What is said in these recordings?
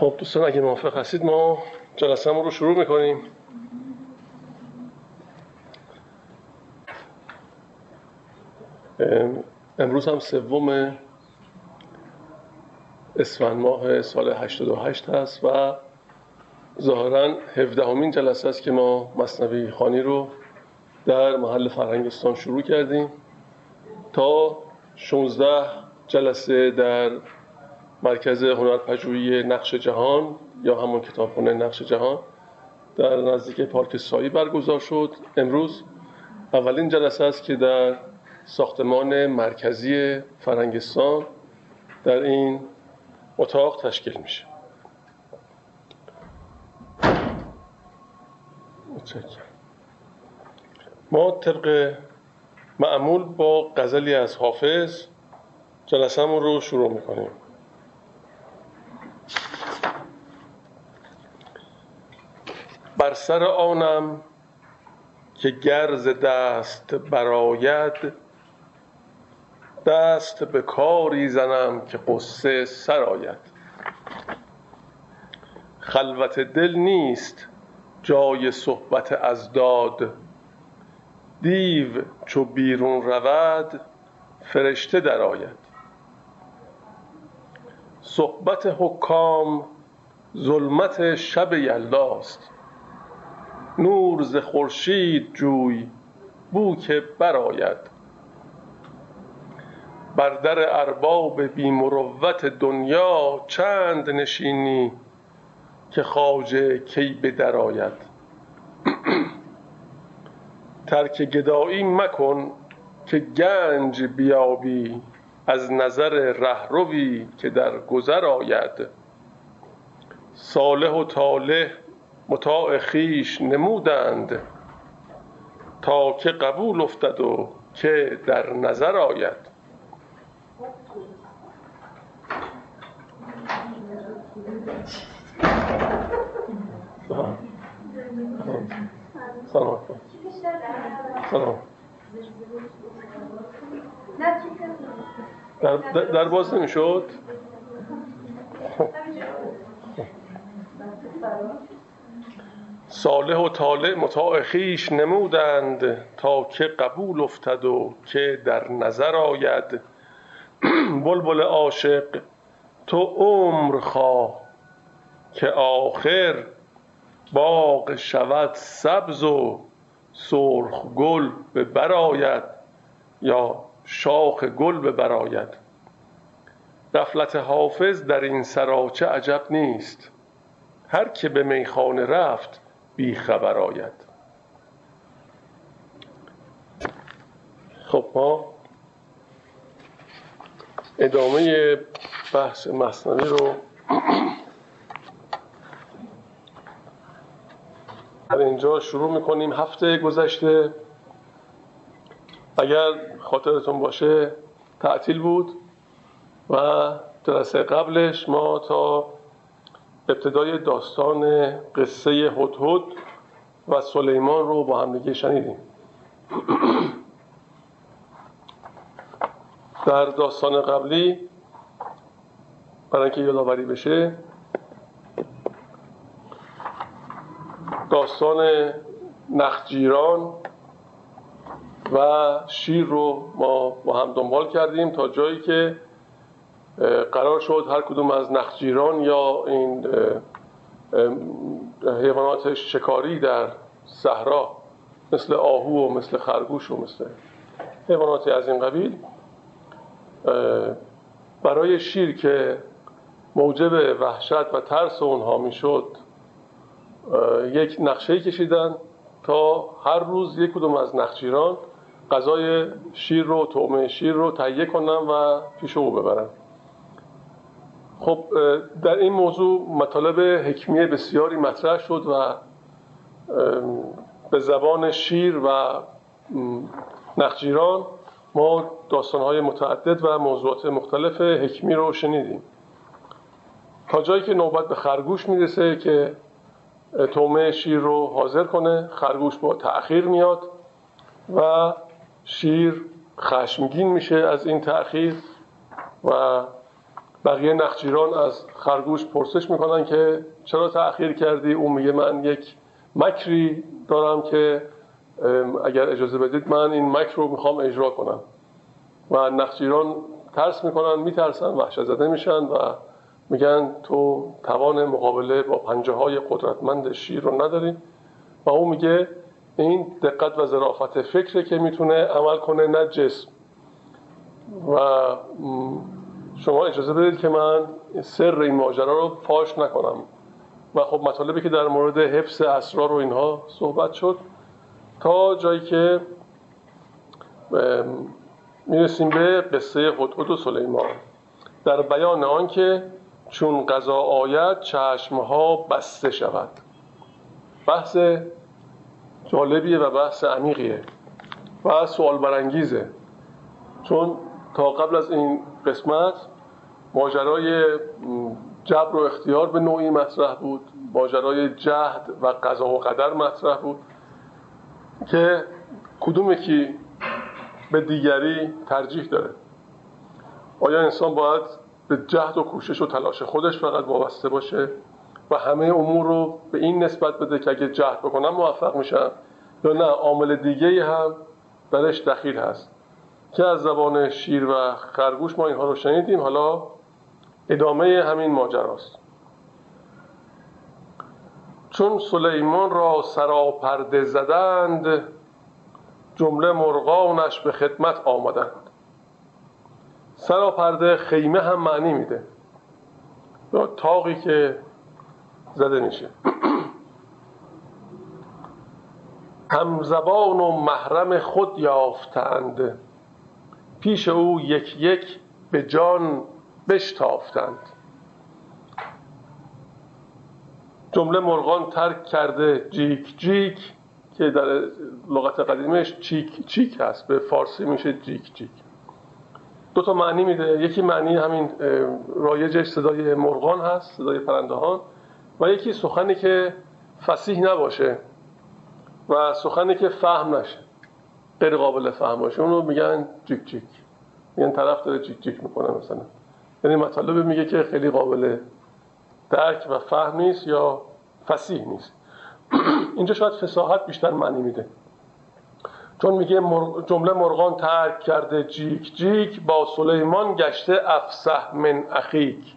خب دوستان اگه موافق هستید ما جلسه رو شروع می‌کنیم. امروز هم سوم اسفند ماه سال 88 هست و ظاهرا 17 همین جلسه است که ما مصنوی خانی رو در محل فرهنگستان شروع کردیم. تا 16 جلسه در مرکز هنرپژوهی نقش جهان یا همون کتابخونه نقش جهان در نزدیک پارک سایی برگزار شد امروز. اولین جلسه است که در ساختمان مرکزی فرنگستان در این اتاق تشکیل میشه. ما طبق معمول با غزلی از حافظ جلسهمون رو شروع می‌کنیم. بر سر آنم که گرز دست براید دست به کاری زنم که قصه سرآید خلوت دل نیست جای صحبت از داد. دیو چو بیرون رود فرشته درآید صحبت حکام ظلمت شب یلداست. نور ز خورشید جوی بو که برآید. بر در ارباب بی مروت دنیا چند نشینی که خواجه کی به در آید. ترک گدایی مکن که گنج بیابی از نظر رهروی که در گذر آید. صالح و طالح مطاع خیش نمودند تا که قبول افتد و که در نظر آید. سلام. سلام. در, در باز نمی‌شد؟ صالح و طالع مطاع خیش نمودند تا که قبول افتد و که در نظر آید. بلبل عاشق تو عمر خواه که آخر باغ شود سبز و سرخ گل به برآید یا شاخ گل به برآید غفلت حافظ در این سراچه عجب نیست. هر که به میخانه رفت بی خبر آید. خب ما ادامه بحث مصنوی رو در اینجا شروع می‌کنیم. هفته گذشته. اگر خاطرتون باشه تعطیل بود و جلسه قبلش ما تا ابتدای داستان قصه هدهد و سلیمان رو با هم دیگه شنیدیم. در داستان قبلی برای اینکه یادآوری بشه داستان نخجیران و شیر رو ما با هم دنبال کردیم تا جایی که قرار شد هر کدوم از نخجیران یا این حیوانات شکاری در صحرا مثل آهو و مثل خرگوش و مثل حیواناتی از این قبیل برای شیر که موجب وحشت و ترس اونها می‌شد یک نقشه کشیدن تا هر روز یک کدوم از نخجیران غذای شیر رو طعمه شیر رو تهیه کنن و پیش او ببرن. خب در این موضوع مطالب حکمی بسیاری مطرح شد و به زبان شیر و نخجیران ما داستانهای متعدد و موضوعات مختلف حکمی رو شنیدیم. تا جایی که نوبت به خرگوش می‌رسه که تومه شیر رو حاضر کنه خرگوش با تأخیر میاد و شیر خشمگین میشه از این تأخیر و بقیه نخجیران از خرگوش پرسش می‌کنن که چرا تأخیر کردی؟ اون میگه من یک مکری دارم که اگر اجازه بدید من این مکر رو می‌خوام اجرا کنم. و نخجیران ترس می‌کنن میترسن وحشت زده میشن و میگن تو توان مقابله با پنجه های قدرتمند شیر رو نداری. و اون میگه این دقت و ظرافت فکره که می‌تونه عمل کنه نه جسم. و شما اجازه بدید که من سر این ماجرا رو فاش نکنم. و خب مطالبی که در مورد حفظ اسرار و اینها صحبت شد تا جایی که می‌رسیم به قصه هدهد و سلیمان. در بیان آنکه چون قضا آید چشمها بسته شود. بحث جالبیه و بحث عمیقیه و سوال برانگیزه. چون تا قبل از این قسمت ماجرای جبر و اختیار به نوعی مطرح بود. ماجرای جهد و قضا و قدر مطرح بود که کدوم یکی به دیگری ترجیح داره. آیا انسان باید به جهد و کوشش و تلاش خودش فقط وابسته باشه و همه امور رو به این نسبت بده که اگه جهد بکنم موفق میشم یا نه؟ عامل دیگه هم درش دخیل هست. که از زبان شیر و خرگوش ما اینها رو شنیدیم حالا ادامه همین ماجراست. چون سلیمان را سراپرده زدند جمله مرغانش به خدمت آمدند. سراپرده خیمه هم معنی میده. یا تاقی که زده میشه. همزبان و محرم خود یافتند. پیش او یک یک به جان بشتافتند. جمله مرغان ترک کرده جیک جیک که در لغت قدیمش چیک چیک هست به فارسی میشه جیک جیک. دو تا معنی میده. یکی معنی همین رایجش صدای مرغان هست صدای پرندهان و یکی سخنی که فسیح نباشه و سخنی که فهم نشه. غیر قابل فهم باشه اونو میگن جیک جیک میگن طرف داره جیک جیک می‌کنه مثلا. یعنی مطالب میگه که خیلی قابل درک و فهم نیست یا فسیح نیست. اینجا شاید فساحت بیشتر معنی میده. چون میگه جمله مرغان ترک کرده جیک جیک با سلیمان گشته افسح من اخیک.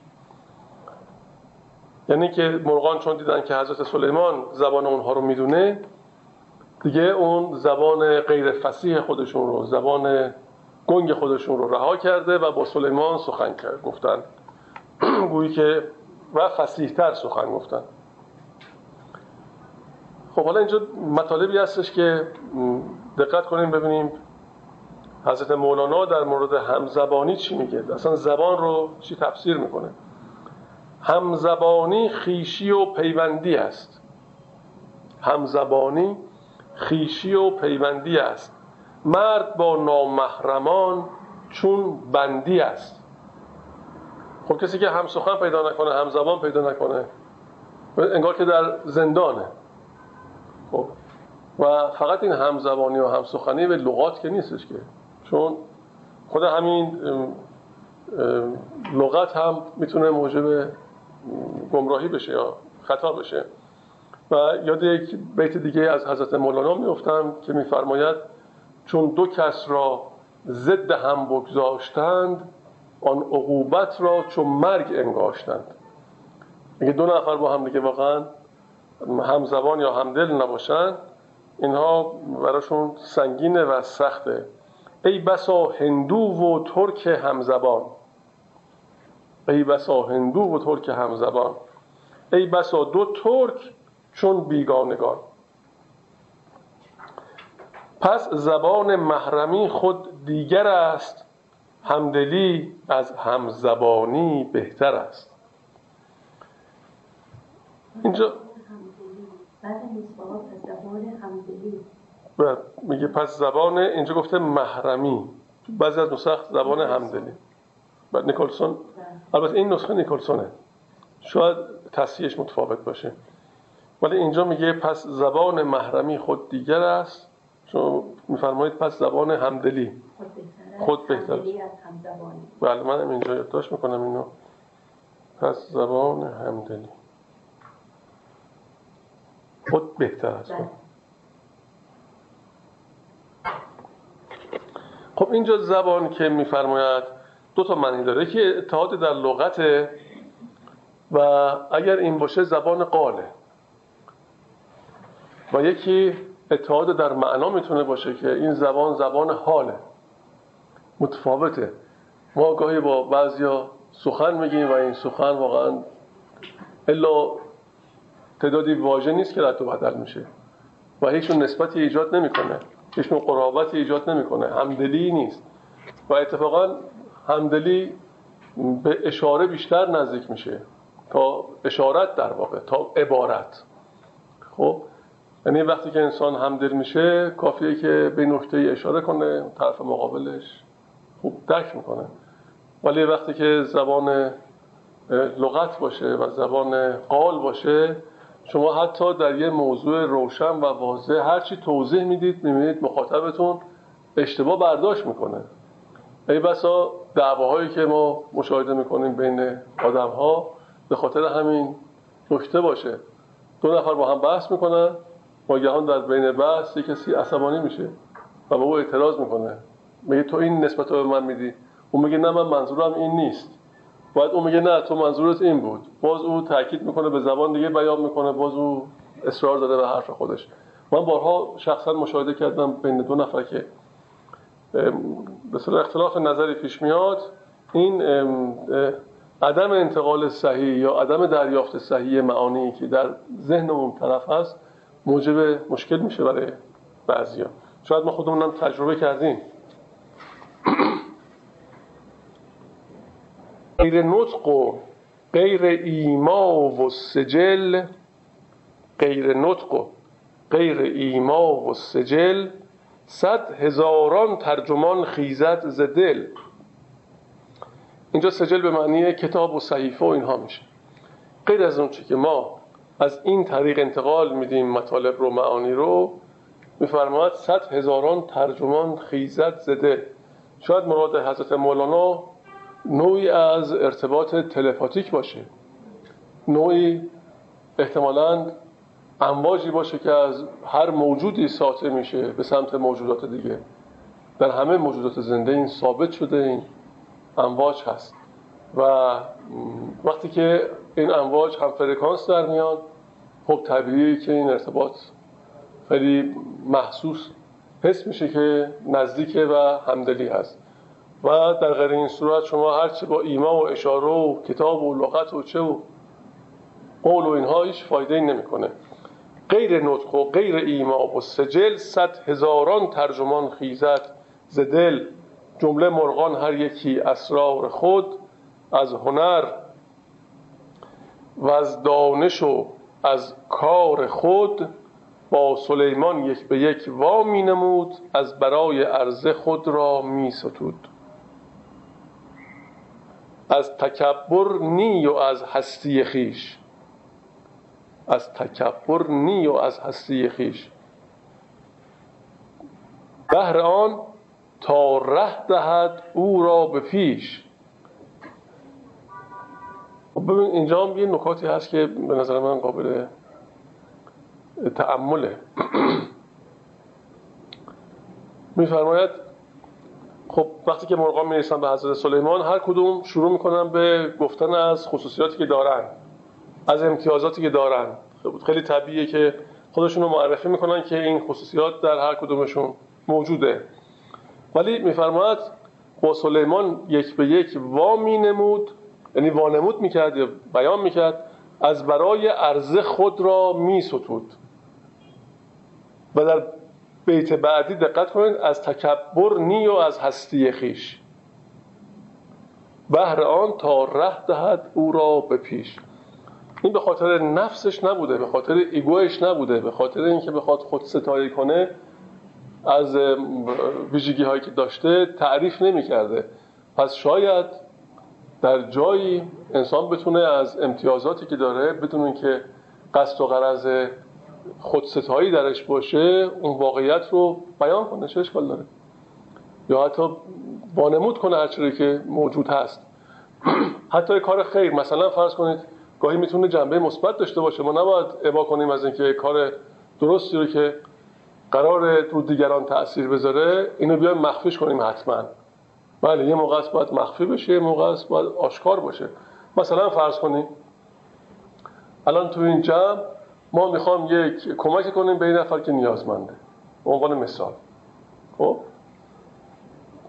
یعنی که مرغان چون دیدن که حضرت سلیمان زبان اونها رو می‌دونه دیگه اون زبان غیر فسیح خودشون رو زبان گنگ خودشون رو رها کرده و با سلیمان سخن کرد گفتن گویی که و فسیحتر سخن گفتن. خب حالا اینجا مطالبی هستش که دقت کنیم ببینیم حضرت مولانا در مورد همزبانی چی میگه. اصلا زبان رو چی تفسیر می‌کنه؟ همزبانی خیشی و پیوندی است همزبانی خیشی و پیوندی است. مرد با نامحرمان چون بندی است. خب کسی که هم سخن پیدا نکنه هم زبان پیدا نکنه انگار که در زندانه. خب. و فقط این همزبانی و همسخنی به لغات که نیستش که. چون خود همین لغت هم می‌تونه موجب گمراهی بشه یا خطا بشه. و یاد یک بیت دیگه از حضرت مولانا میفتم که میفرماید چون دو کس را ضد هم بگذاشتند آن عقوبت را چون مرگ انگاشتند. اگه دو نفر با هم دیگه واقعا همزبان یا همدل نباشن اینها براشون سنگینه و سخته. ای بسا هندو و ترک همزبان. ای بسا هندو و ترک همزبان. ای بسا دو ترک چون بیگانگان. پس زبان محرمی خود دیگر است. همدلی از همزبانی بهتر است. اینجا و میگه پس زبان اینجا گفته محرمی. بعضی از نسخ زبان همدلی. و نیکلسون. البته این نسخه نیکلسونه. شاید تصحیحش متفاوت باشه. ولی اینجا میگه پس زبان محرمی خود دیگر است. شما میفرمایید پس زبان همدلی. خود بهتر. بله من اینجا یادداشت می‌کنم اینو. پس زبان همدلی. خود بهتر است. بله. خب اینجا زبان که میفرماید دو تا معنی داره. که اتحاد در لغت و اگر این باشه زبان قاله. و یکی اتحاد در معنا می‌تونه باشه که این زبان زبان حاله. متفاوته. ما گاهی با بعضیا سخن میگیم و این سخن واقعا الا تعدادی واژه نیست که رد و بدل میشه. و هیچون نسبتی ایجاد نمی‌کنه. هیچون قرابتی ایجاد نمی‌کنه. همدلی نیست. و اتفاقا همدلی به اشاره بیشتر نزدیک میشه. تا اشارت در واقع. تا عبارت. خب؟ یعنی وقتی که انسان همدل میشه کافیه که به نکته اشاره کنه طرف مقابلش خوب درک می‌کنه. ولی وقتی که زبان لغت باشه و زبان قال باشه شما حتی در یه موضوع روشن و واضح هرچی توضیح می‌دید می‌بینید مخاطبتون اشتباه برداشت می‌کنه. ای بسا دعواهایی که ما مشاهده می‌کنیم بین آدم ها به خاطر همین نکته باشه. دو نفر با هم بحث می‌کنن. ناگهان در بین بحث کسی عصبانی میشه و به او اعتراض می‌کنه. میگه تو این نسبت رو به من میدی. اون میگه نه من منظورم این نیست. باید اون میگه نه تو منظورت این بود. باز او تاکید می‌کنه به زبان دیگه بیان می‌کنه. باز او اصرار داره به حرف خودش. من بارها شخصا مشاهده کردم بین دو نفر که به اختلاف نظری پیش میاد. این عدم انتقال صحیح یا عدم دریافت صحیح معانی که در ذهن اون طرف هست موجب مشکل میشه برای بعضیا. شاید ما خودمونم تجربه کردیم. غیر نطق و غیر ایما و سجل غیر نطق و غیر ایما و سجل صد هزاران ترجمان خیزت ز دل. اینجا سجل به معنی کتاب و صحیفه و اینها میشه. غیر از اون که ما از این طریق انتقال میدیم مطالب رو معانی رو. میفرماید صد هزاران ترجمان خیزت زده. شاید مراد حضرت مولانا نوعی از ارتباط تلپاتیک باشه. نوعی احتمالا امواجی باشه که از هر موجودی ساطع میشه به سمت موجودات دیگه. در همه موجودات زنده این ثابت شده این امواج هست. و وقتی که این امواج هم فرکانس در میان. خب طبیعی که این ارتباط خیلی محسوس حس میشه که نزدیکه و همدلی هست. و در غیر این صورت شما هرچی با ایما و اشاره و کتاب و لغت و چه و قول و اینها هیچ فایده نمی‌کنه. غیر نطق و غیر ایما و سجل صد هزاران ترجمان خیزت زدل جمله مرغان هر یکی اسرار خود از هنر و از دانش و از کار خود با سلیمان یک به یک وا می نمود از برای عرضه خود را می ستود. از تکبر نی و از هستی خیش. از تکبر نی و از هستی خیش. بهر آن تا ره دهد او را به پیش. خب ببین اینجا هم یه نکاتی هست که به نظر من قابل تعمله میفرماید خب وقتی که مرغان می‌رسن به حضرت سلیمان هر کدوم شروع می‌کنن به گفتن از خصوصیاتی که دارن از امتیازاتی که دارن. خیلی طبیعیه که خودشون رو معرفی می‌کنن که این خصوصیات در هر کدومشون موجوده. ولی میفرماید با سلیمان یک به یک وا می نمود یعنی وانمود می‌کرد یا بیان می‌کرد از برای عرضه خود را می ستود و در بیت بعدی دقت کنید از تکبر نی و از هستی خیش. بهر آن تا ره دهد او را به پیش. این به خاطر نفسش نبوده به خاطر ایگوش نبوده به خاطر اینکه بخواد خود ستایی کنه از ویژگی هایی که داشته تعریف نمی کرده پس شاید در جایی انسان بتونه از امتیازاتی که داره بدون که قصد و غرض خودستایی درش باشه اون واقعیت رو بیان کنه. چه اشکال داره؟ یا حتی وانمود کنه هر چیزی که موجود هست. حتی کار خیر مثلا فرض کنید گاهی می‌تونه جنبه مثبت داشته باشه. ما نباید ابا کنیم از اینکه کار درستی رو که قرار رو دیگران تاثیر بذاره اینو بیایم مخفیش کنیم حتما. بله یه موقع است باید مخفی بشه یه موقع است باید آشکار باشه. مثلا فرض کنیم الان تو این جمع ما می‌خوام یک کمک کنیم به این نفر که نیازمنده. به عنوان مثال. خب؟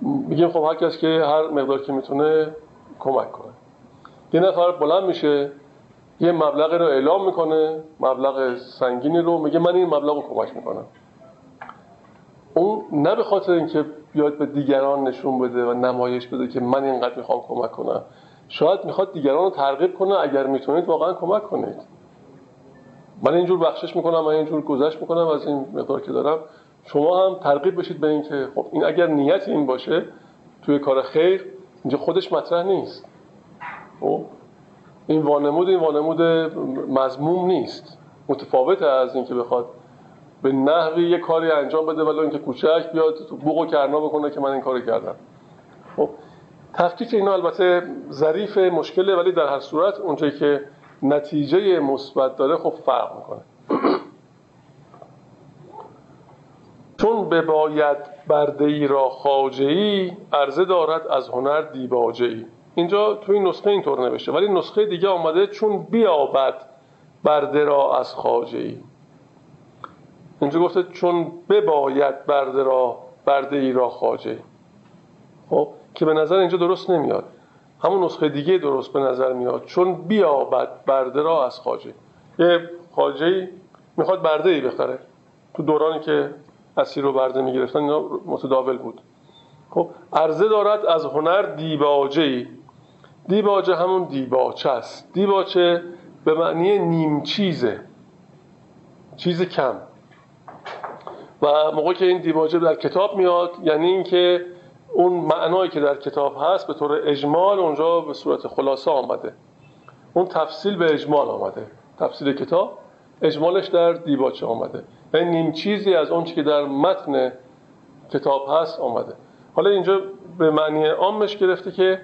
میگیم خب هر کس که هر مقدار که می‌تونه کمک کنه. یه نفر بلند میشه یه مبلغ رو اعلام می‌کنه مبلغ سنگینی رو میگه من این مبلغ رو کمک می‌کنم. اون نه به خاطر اینکه بیاد به دیگران نشون بده و نمایش بده که من اینقدر می‌خوام کمک کنم. شاید می‌خواد دیگران رو ترغیب کنه اگر می‌تونید واقعا کمک کنید. من اینجور بخشش می‌کنم من اینجور گذشت می‌کنم از این مقدار که دارم. شما هم ترغیب بشید به اینکه خب این اگر نیت این باشه توی کار خیر اینجا خودش مطرح نیست. خب این وانمود این وانمود مضموم نیست. متفاوته از اینکه بخواد به نحوی یه کاری انجام بده ولی اینکه کوچک بیاد بوق و کرنا بکنه که من این کاری کردم. خب تفکیک اینا البته ظریف مشکله ولی در هر صورت اونجایی که نتیجه مثبت داره خب فرق می‌کنه. چون بباید برده ای را خاجه ای عرضه دارد از هنر دیباجه ای اینجا تو این نسخه اینطور نوشته ولی نسخه دیگه آمده چون بیابد برده را از خاجه ای اینجا گفته چون بباید برده را برده ای را خاجه خب که به نظر اینجا درست نمیاد. همون نسخه دیگه درست به نظر میاد. چون بیابد برده را از خاجه یه خاجه می‌خواد برده ای بخره. تو دورانی که اسیر رو برده می‌گرفتن اینا متداول بود. خب عرضه دارد از هنر دیباجه ای. دیباجه همون دیباچه است. دیباچه به معنی نیم چیزه. چیز کم. و موقعی که این دیباجه در کتاب میاد یعنی اینکه اون معنایی که در کتاب هست به طور اجمال اونجا به صورت خلاصه آمده. اون تفصیل به اجمال آمده. تفصیل کتاب اجمالش در دیباچه آمده. یعنی نیم چیزی از اون که در متن کتاب هست آمده. حالا اینجا به معنی عامش گرفته که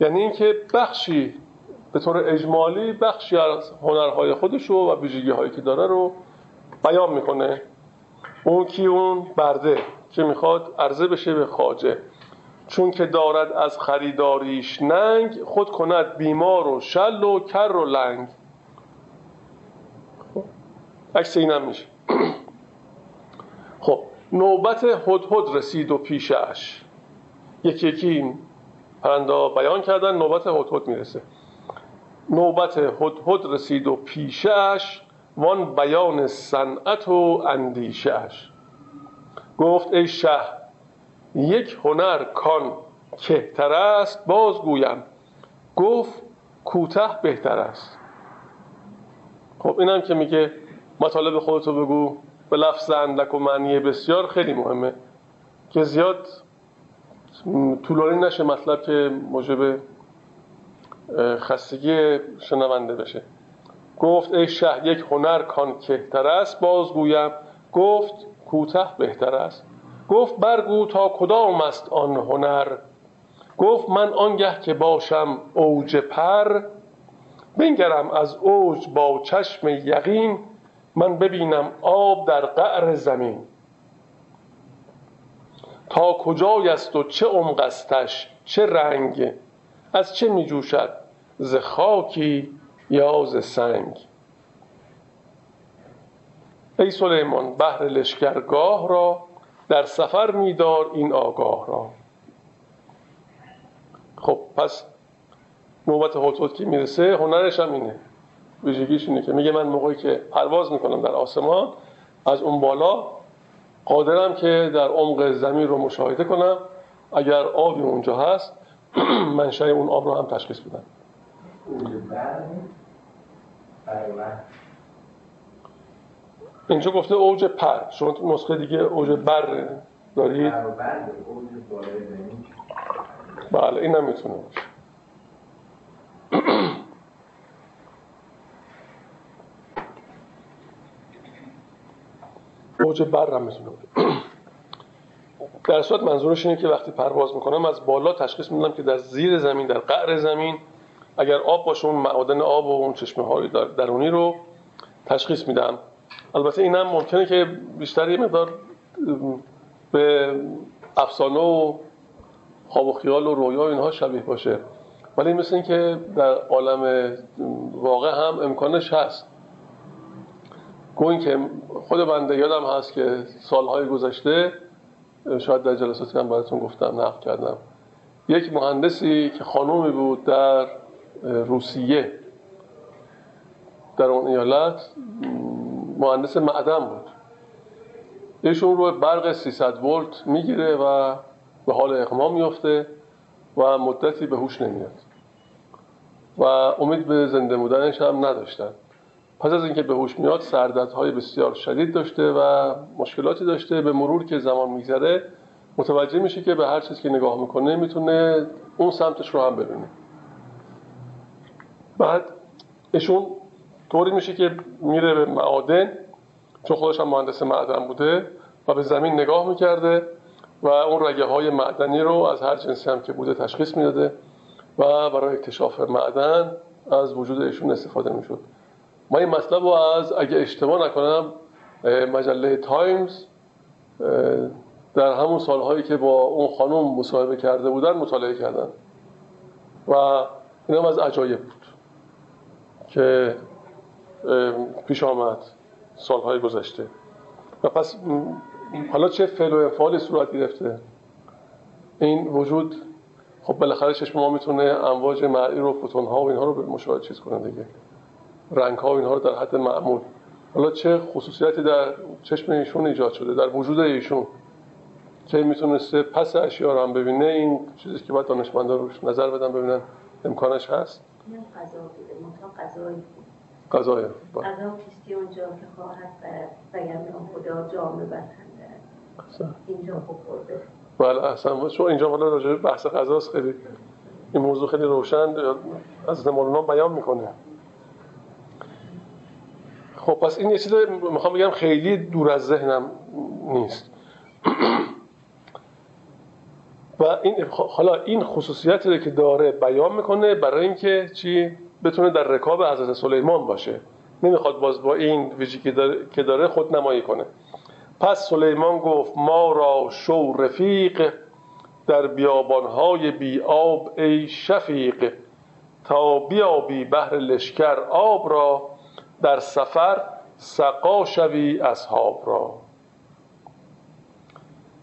یعنی اینکه بخشی به طور اجمالی بخشی از هنرهای خودش و ویژگی هایی که داره رو بیان می‌کنه. اون کی اون برده. که می‌خواد؟ عرضه بشه به خاجه چون که دارد از خریداریش ننگ خود کند بیمار و شل و کر و لنگ. خب عکس اینم میشه. خب نوبت هدهد رسید و پیشش. یکی یکی پرندا بیان کردن نوبت هدهد می‌رسه. نوبت هدهد رسید و پیشش وان بیان صنعت و اندیشش گفت ای شه یک هنر کان کهتر است بازگویم گفت کوته بهتر است. خب اینم که میگه مطالب خودتو بگو به لفظ اندک و معنی بسیار خیلی مهمه. که زیاد طولانی نشه مطلب که موجب خستگی شنونده بشه. گفت ای شه یک هنر کان کهتر است. بازگویم گفت کوته بهتر است. گفت برگو تا کدام است آن هنر؟ گفت من آنگه که باشم اوج پر بنگرم از اوج با چشم یقین من ببینم آب در قعر زمین. تا کجای است و چه عمق استش چه رنگ از چه می جوشد ز خاکی یا ز سنگ. ای سلیمان بهر لشکرگاه را در سفر میدار این آگاه را. خب پس نوبت هوتوت که می‌رسه هنرش هم اینه. ویژگیش اینه که میگه من موقعی که پرواز می‌کنم در آسمان از اون بالا قادرم که در عمق زمین رو مشاهده کنم. اگر آبی اونجا هست منشأ اون آب رو هم تشخیص بدم. اینجا گفته اوج پر. شما نسخه دیگه اوج بر دارید؟ بله این هم می‌تونه باشه. اوج بر هم می‌تونه باشه. در صورت منظورش اینه که وقتی پرواز می‌کنم از بالا تشخیص میدم که در زیر زمین در قعر زمین اگر آب باشه اون معادن آب و اون چشمه های درونی رو تشخیص میدم البته این هم ممکنه که بیشتر یه مقدار به افسانه و خواب و خیال و رویا اینها شبیه باشه. ولی مثل این که در عالم واقع هم امکانش هست. گوین که خود بنده یادم هست که سالهای گذشته شاید در جلساتی هم براتون گفتم نقل کردم. یک مهندسی که خانومی بود در روسیه. در اون ایالت مهندس معدن بود. ایشون رو برق 300 ولت می‌گیره و به حال اقما میفته و مدتی به هوش نمیاد. و امید به زنده بودنش هم نداشتن. پس از اینکه به هوش میاد سردردهای بسیار شدید داشته و مشکلاتی داشته. به مرور که زمان میگذره متوجه میشه که به هر چیزی که نگاه می‌کنه می‌تونه اون سمتش رو هم ببینه. بعد ایشون طوری میشه که میره به معادن چون خودش هم مهندس معدن بوده و به زمین نگاه می‌کرده و اون رگه های معدنی رو از هر جنسی هم که بوده تشخیص می‌داده و برای اکتشاف معدن از وجود ایشون استفاده می‌شد. ما این مطلب رو از اگه اشتباه نکنم مجله تایمز در همون سالهایی که با اون خانم مصاحبه کرده بودن مطالعه کردن. و این هم از عجایب بود. که پیش آمد سالهای گذشته. و پس حالا چه فعل و افعالی صورت گرفته؟ این وجود خب بالاخره چشم ما می‌تونه امواج مرئی رو فوتون ها و اینها رو مشاهده چیز کنه دیگه. رنگ ها و اینها رو در حد معمول. حالا چه خصوصیتی در چشم ایشون ایجاد شده؟ در وجود ایشون که می‌تونسته پس اشیا رو هم ببینه؟ این چیزی که باید دانشمندان روش نظر بدن ببینن امکانش هست. قضای قضا کشتی اونجا که خواهد برد. خدا جامعه بسنده اینجا بخورده بله احسن. چون اینجا حالا راجع بحث قضاست خیلی این موضوع خیلی روشن. از مولانا بیان می‌کنه. خب پس این یه چیز می‌خوام بگم خیلی دور از ذهنم نیست. و این حالا این خصوصیتی که داره بیان می‌کنه برای اینکه چی؟ بتونه در رکاب حضرت سلیمان باشه. نمی‌خواد باز با این ویژی که داره خود نمایی کنه. پس سلیمان گفت ما را شو رفیق در بیابانهای بی آب ای شفیق. تا بیابی بحر لشکر آب را در سفر سقا شوی اصحاب را.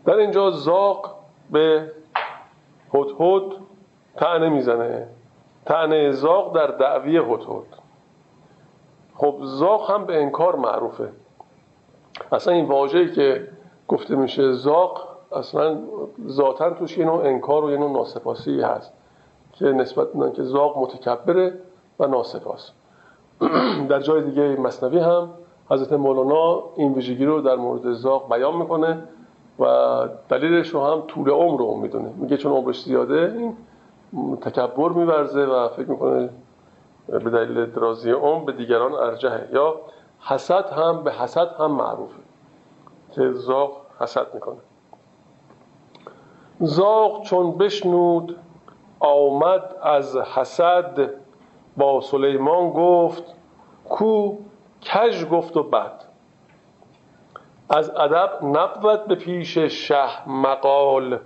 در اینجا زاق به هدهد تعنه می‌زنه. تعنه زاق در دعوی هدهد خب زاق هم به انکار معروفه. اصلا این واژه‌ای که گفته میشه زاق اصلا ذاتا توش یه نوع انکار و یه نوع ناسپاسی هست که نسبت که زاق متکبره و ناسپاس. در جای دیگه مصنوی هم حضرت مولانا این ویژگی رو در مورد زاق بیان می‌کنه. و دلیلش رو هم طول عمر رو می‌دونه. میگه چون عمرش زیاده این تکبر میورزه و فکر می‌کنه به دلیل درازی عمر به دیگران ارجحه. یا حسد هم به حسد هم معروفه. که زاق حسد می‌کنه. زاق چون بشنود آمد از حسد با سلیمان گفت کو کج گفت و بد. از ادب نبود به پیش شه مقال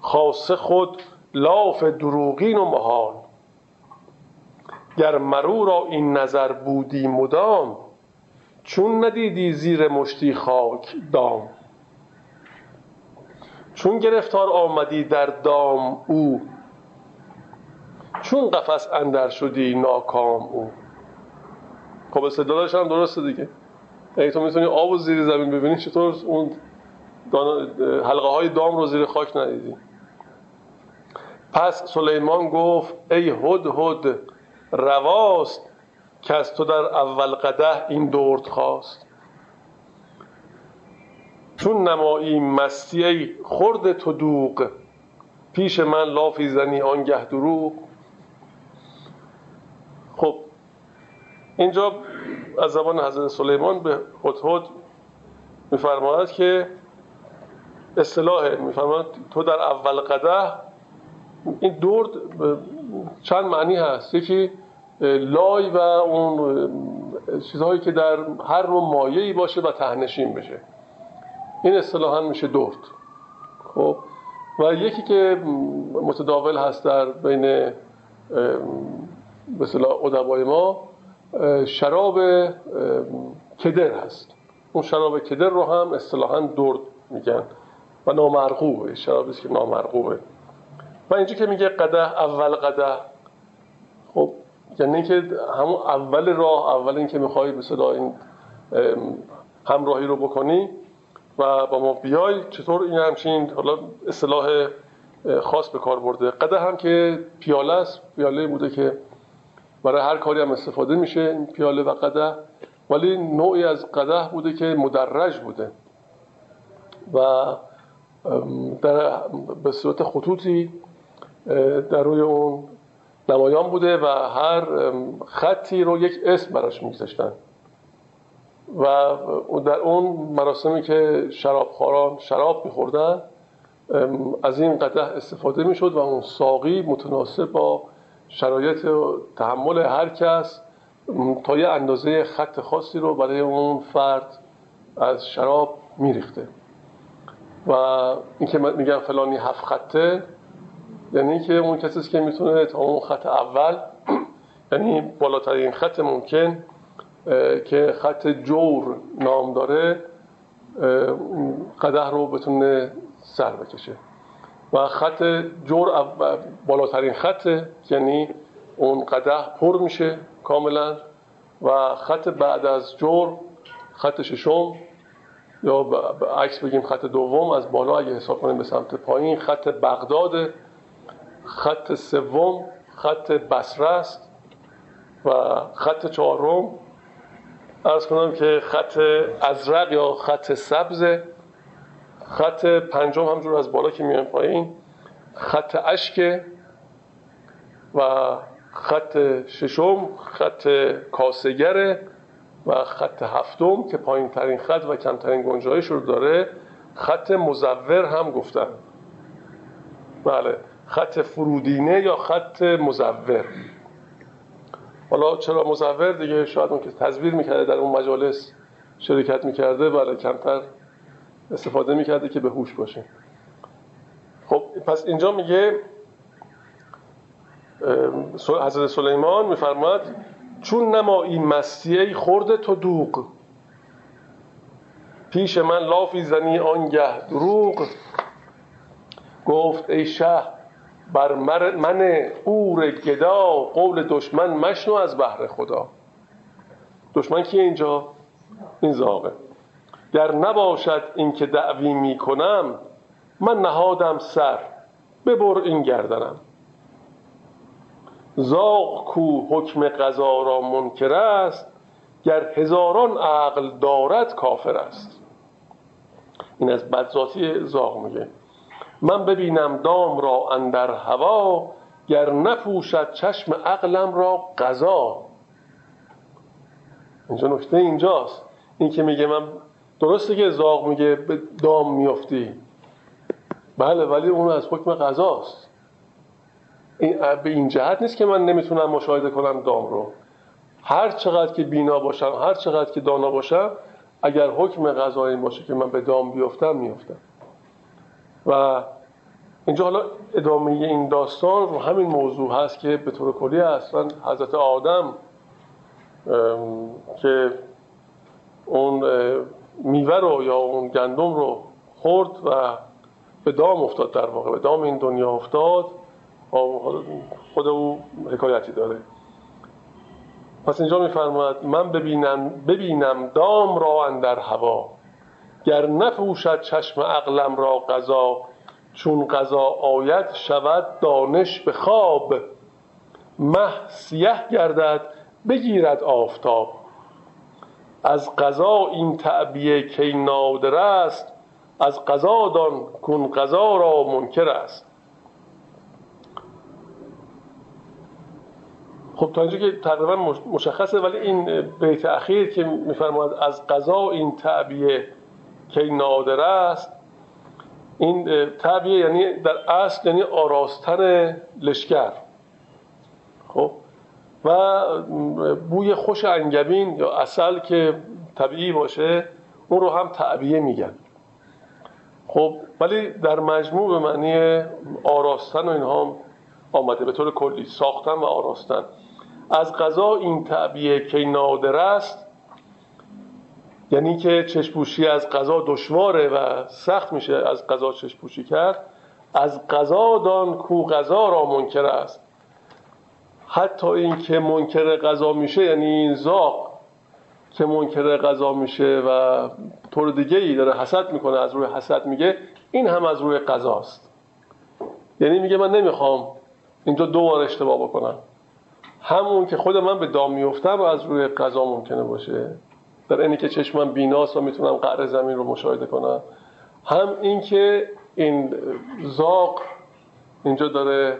خاصه خود لاف دروغین و محال. گر مرو را این نظر بودی مدام چون ندیدی زیر مشتی خاک دام. چون گرفتار آمدی در دام او چون قفس اندر شدی ناکام او. خب استدلالش هم درسته دیگه. اگه تو می‌تونی آب و زیر زمین ببینی چطور اون حلقه های دام رو زیر خاک ندیدی؟ پس سلیمان گفت ای هد هد رواست که از تو در اول قده این دورت خواست. چون نمایی مستی ای خورد تو دوغ پیش من لافی زنی آنگه دروغ. اینجا از زبان حضرت سلیمان به هدهد میفرماید که اصطلاح میفرماید تو در اول قده این درد چند معنی هست. یکی لای و اون چیزهایی که در هر نوع مایعی باشه و تهنشین بشه. این اصطلاحا میشه درد. خب؟ و یکی که متداول هست در بین مثلا ادبای ما شراب کدر هست. اون شراب کدر رو هم اصطلاحا درد میگن و نامرغوبه. شرابی که نامرغوبه. و اینجا که میگه قده اول قده خب یعنی که همون اول راه اول اینکه می‌خوای به صدا این همراهی رو بکنی و با ما بیای چطور این همچین حالا اصطلاح خاص به کار برده. قده هم که پیاله است. پیاله بوده که برای هر کاری هم استفاده میشه این پیاله و قده ولی نوعی از قده بوده که مدرج بوده. و در به صورت خطوطی در روی اون نمایان بوده و هر خطی رو یک اسم براش میگذاشتن. و در اون مراسمی که شرابخواران شراب میخوردن از این قده استفاده می‌شد و اون ساقی متناسب با شرایط تحمل هر کس تا یه اندازه خط خاصی رو برای اون فرد از شراب میریخته. و اینکه میگن فلانی هفت خطه یعنی که اون کسی که می‌تونه تا اون خط اول یعنی بالاترین خط ممکن که خط جور نام داره قده رو بتونه سر بکشه. و خط جور بالاترین خطه یعنی اون قده پر میشه کاملا. و خط بعد از جور خط ششم یا عکس بگیم خط دوم از بالا اگه حساب کنیم به سمت پایین خط بغداد خط سوم خط بصره است و خط چهارم. ارز کنم که خط ازرق یا خط سبز خط پنجم همجور از بالا که میان پایین خط اشک و خط ششم خط کاسگره و خط هفتم که پایین ترین خط و کمترین گنجایش رو داره. خط مزور هم گفتن بله خط فرودینه یا خط مزور. حالا چرا مزور؟ دیگه شاید اون که تصویر می‌کرده در اون مجالس شرکت می‌کرده بله کمتر استفاده می‌کرده که به هوش باشه. خب پس اینجا میگه حضرت سلیمان میفرماد چون نمایی مستی خورده تو دوغ. پیش من لافی زنی آنگه دروغ. گفت ای شه بر من اور گدا قول دشمن مشنو از بحر خدا. دشمن کیه اینجا؟ این زاغه. گر نباشد اینکه دعوی می‌کنم من نهادم سر ببر این گردنم. زاغ کو حکم قضا را منکر است گر هزاران عقل دارد کافر است. این از بدذاتی زاغ میگه. من ببینم دام را اندر هوا گر نپوشد چشم عقلم را قضا. اینجا نکته اینجاست. این که میگه من درسته که زاغ میگه به دام میافتی. بله ولی اون از حکم قضاست. این به این جهت نیست که من نمی‌تونم مشاهده کنم دام رو. هر چقدر که بینا باشم هر چقدر که دانا باشم اگر حکم قضا این باشه که من به دام بیفتم میفتم و اینجا حالا ادامه این داستان رو همین موضوع هست که به طور کلی اصلا حضرت آدم که اون میوه رو یا اون گندم رو خورد و به دام افتاد در واقع. به دام این دنیا افتاد خود او حکایتی داره. پس اینجا میفرماید من ببینم, ببینم دام را اندر هوا گر نپوشد چشم عقلم را قضا چون قضا آید شود دانش به خواب مه سیه گردد بگیرد آفتاب. از قضا این تعبیه کی نادر است از قضا دان کن قضا را منکر است. خب تا اینجا که تقریبا مشخصه ولی این بیت اخیر که میفرماید از قضا این تعبیه کی نادر است این طبیعه یعنی در اصل یعنی آراستن لشکر. خب؟ و بوی خوش انگبین یا اصل که طبیعی باشه اون رو هم تعبیه میگن. خب ولی در مجموع به معنی آراستن و اینها آمده. به طور کلی ساختن و آراستن. از غذا این تعبیه که نادر است یعنی که چشپوشی از غذا دشواره و سخت میشه از غذا چشپوشی کرد از غذا دان کو غذا را منکر است. حتی این که منکر غذا میشه یعنی این زاق که منکر غذا میشه و طور دیگه ای داره حسد می‌کنه از روی حسد میگه این هم از روی غذاست یعنی میگه من نمی‌خوام اینجا دو بار اشتباه بکنم. همون که خود من به دام میفتم از روی غذا ممکنه باشه. در اینی که چشمم بیناست و می‌تونم قعر زمین رو مشاهده کنم. هم این که این زاق اینجا داره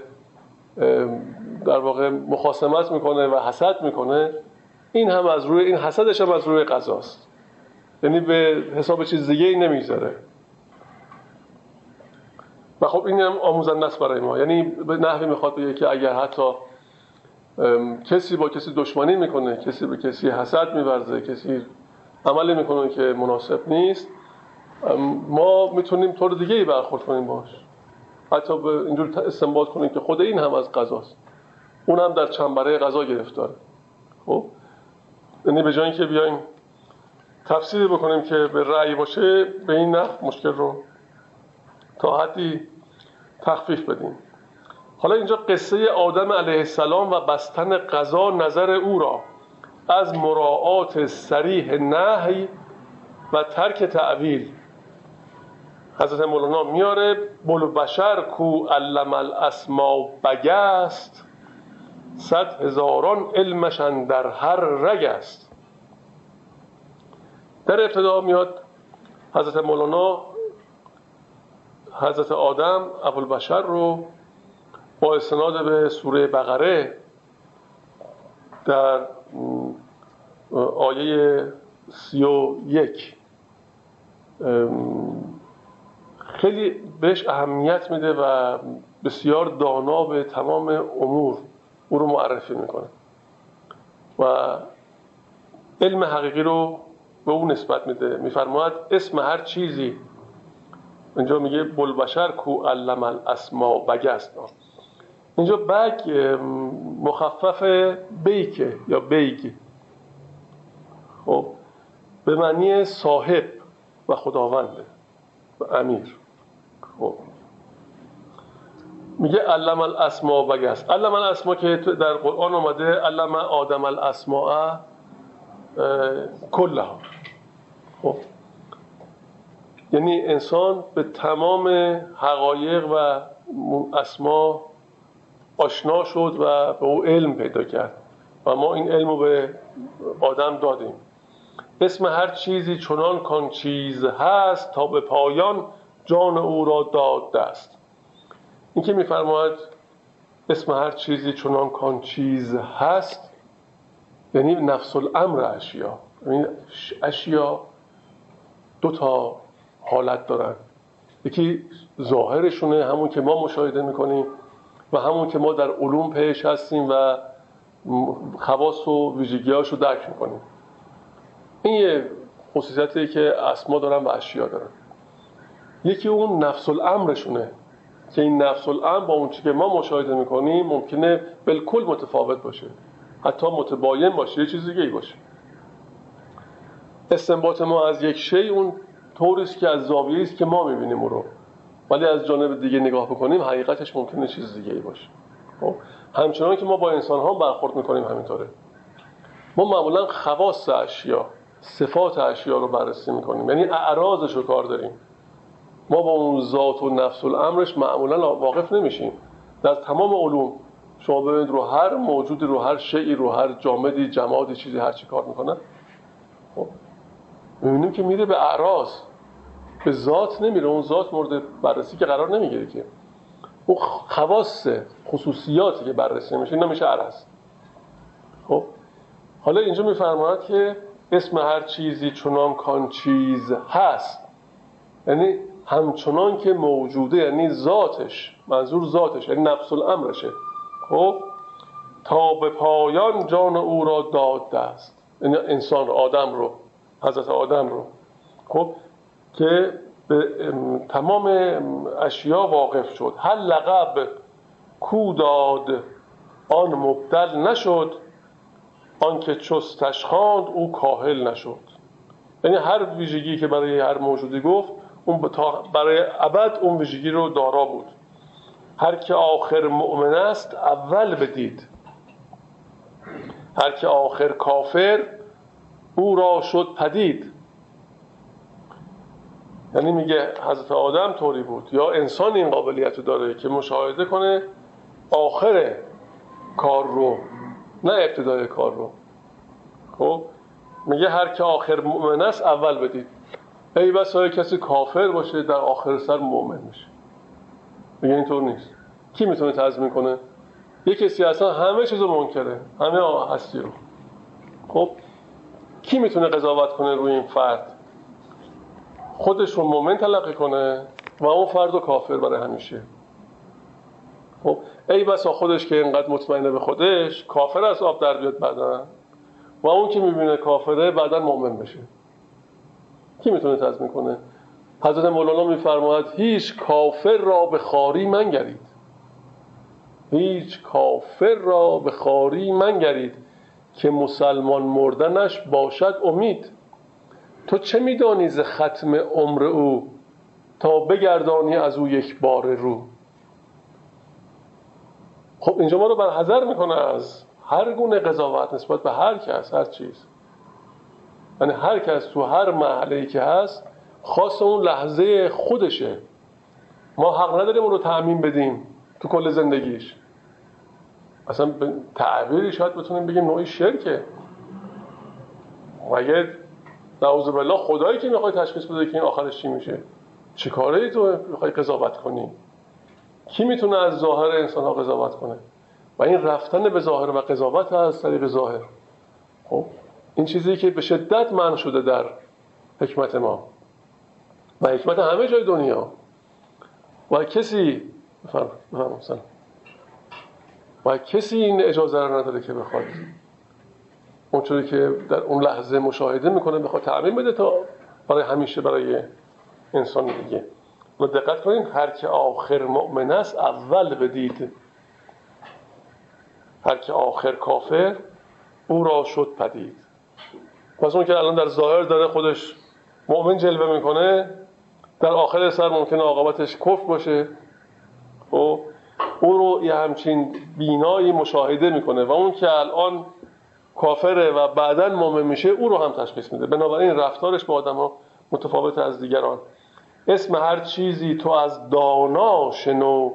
در واقع مخاسمت می‌کنه و حسد می‌کنه. این هم از روی این حسدش هم از روی قضاست. یعنی به حساب چیز دیگه ای نمی‌ذاره و خب این هم آموزنده است برای ما. یعنی به نحوی می‌خواد بگه که اگر حتی کسی با کسی دشمنی می‌کنه کسی به کسی حسد میورزه کسی عملی می‌کنه که مناسب نیست ما می‌تونیم طور دیگه ای برخورد کنیم باش حتی به اینجور استنباط کنیم که خود این هم از قضاست اون هم در چنبره قضا گرفتاره. خب؟ یعنی به جایی که بیایم تفسیر بکنیم که به رأی باشه به این نحو مشکل رو تا حدی تخفیف بدیم. حالا اینجا قصه آدم علیه السلام و بستن قضا نظر او را از مراعات سریح نهی و ترک تعویل حضرت مولانا میاره بلو بشر کو علم الاسما بگست. صد هزاران علمشن در هر رگ است. در ابتدا میاد حضرت مولانا حضرت آدم ابوالبشر رو با استناد به سوره بقره در آیه سی و یک خیلی بهش اهمیت میده و بسیار دانا به تمام امور او رو معرفی می‌کنه. و علم حقیقی رو به او نسبت میده. میفرماید اسم هر چیزی. اینجا میگه بلبشر کو علم الاسما بگست اینجا بگ مخفف بیکه یا بیگ. خب به معنی صاحب و خداونده و امیر. خب. میگه علم الاسما بگست علم الاسما که در قرآن آمده علم آدم الاسماء کلها. خب. یعنی انسان به تمام حقایق و اسما آشنا شد و به او علم پیدا کرد و ما این علم رو به آدم دادیم. اسم هر چیزی چنان کان چیز هست تا به پایان جان او را داد دست. این که میفرماید اسم هر چیزی چنان کان چیز هست یعنی نفس الامر اشیا. یعنی اشیا دو تا حالت دارن. یکی ظاهرشونه همون که ما مشاهده می‌کنیم و همون که ما در علوم پیش هستیم و خواص و ویژگیهاش رو درک می‌کنیم. این یه خصوصیتی که اسما دارن و اشیا دارن. یکی اون نفس الامرشونه که این نفس الامر با اون چی که ما مشاهده می‌کنیم ممکنه بالکل متفاوت باشه. حتی متباین باشه یه چیز دیگه باشه. استنباط ما از یک شی اون طوریست که از زاویه است که ما می‌بینیم او رو. ولی از جانب دیگه نگاه بکنیم حقیقتش ممکنه چیز دیگه ای باشه. خب همچنان که ما با انسان ها برخورد می‌کنیم همینطوره. ما معمولا خواص اشیا صفات اشیا رو بررسی می‌کنیم. یعنی اعراضش رو کار داریم. ما با اون ذات و نفس الامرش معمولا واقف نمیشیم. در تمام علوم شما ببینید رو هر موجودی رو هر شیعی رو هر جامدی جمادی چیزی هر چی کار می‌کنه خب می‌بینیم که میره به اعراض به ذات نمیره. اون ذات مورد بررسی که قرار نمی‌گیره که. اون خواص خصوصیاتی که بررسی میشه نمیشه عرض خب حالا اینجا میفرماید که اسم هر چیزی چنان کان چیز هست. یعنی همچنان که موجوده یعنی ذاتش منظور ذاتش یعنی نفس الامرشه خب؟ تا به پایان جان او را داد دست. یعنی انسان آدم رو حضرت آدم رو. خب؟ که به تمام اشیا واقف شد. هر لقب کو داد آن مبدل نشد. آن که چستش خواند او کاهل نشد. یعنی هر ویژگی که برای هر موجودی گفت اون برای ابد اون ویژگی رو دارا بود. هر که آخر مؤمن است اول بدید. هر که آخر کافر او را شد پدید. یعنی میگه حضرت آدم طوری بود. یا انسان این قابلیت رو داره که مشاهده کنه آخر کار رو نه ابتدای کار رو. خب؟ میگه هر که آخر مؤمن است اول بدید. ای بسای کسی کافر باشه در آخر سر مؤمن میشه میگه اینطور نیست. کی می‌تونه تضمین کنه؟ یه کسی اصلا همه چیزو منکره. همه هستی رو. خب کی می‌تونه قضاوت کنه روی این فرد؟ خودش رو مومن تلقی کنه و اون فرد رو کافر برای همیشه. خب ای بسا خودش که اینقدر مطمئنه به خودش کافر از آب در بیاد بعدا. و اون که می‌بینه کافره بعدا مؤمن بشه. کی می‌تونه تضمین کنه؟ حضرت مولانا میفرماید هیچ کافر را به خاری منگرید. هیچ کافر را به خاری منگرید که مسلمان مردنش باشد امید. تو چه میدانی ز ختم عمر او تا بگردانی از او یک بار رو؟ خب اینجا ما رو برحضر می‌کنه از هر گونه قضاوت نسبت به هر کس هر چیز. یعنی هر کس تو هر محله که هست خاص اون لحظه خودشه. ما حق نداریم اون رو تعمین بدیم تو کل زندگیش. اصلا تعبیری شاید بتونیم بگیم نوعی شرکه. مگه نعوذ بالله خدایی که می‌خوای تشخیص بده که این آخرش چی میشه؟ چی کاره تو می‌خوای قضاوت کنی؟ کی می‌تونه از ظاهر انسان ها قضاوت کنه؟ و این رفتن به ظاهر و قضاوت از طریق ظاهر. خب؟ این چیزی که به شدت من شده در حکمت ما. و حکمت همه جای دنیا. و کسی بفرم بفرم و کسی این اجازه رو نداره که بخواد. اونطوری که در اون لحظه مشاهده می‌کنه بخواد تعمین بده تا برای همیشه برای انسان دیگه. و دقت کنین هر که آخر مؤمن است اول بدید هر که آخر کافر او را شد پدید. پس اون که الان در ظاهر داره خودش مؤمن جلوه می‌کنه در آخر سر ممکنه عاقبتش کف باشه. و خب، او رو یه همچین بینایی مشاهده می‌کنه و اون که الان کافره و بعدا مؤمن میشه او رو هم تشخیص میده. بنابراین رفتارش با آدم ها متفاوت از دیگران. اسم هر چیزی تو از دانا شنو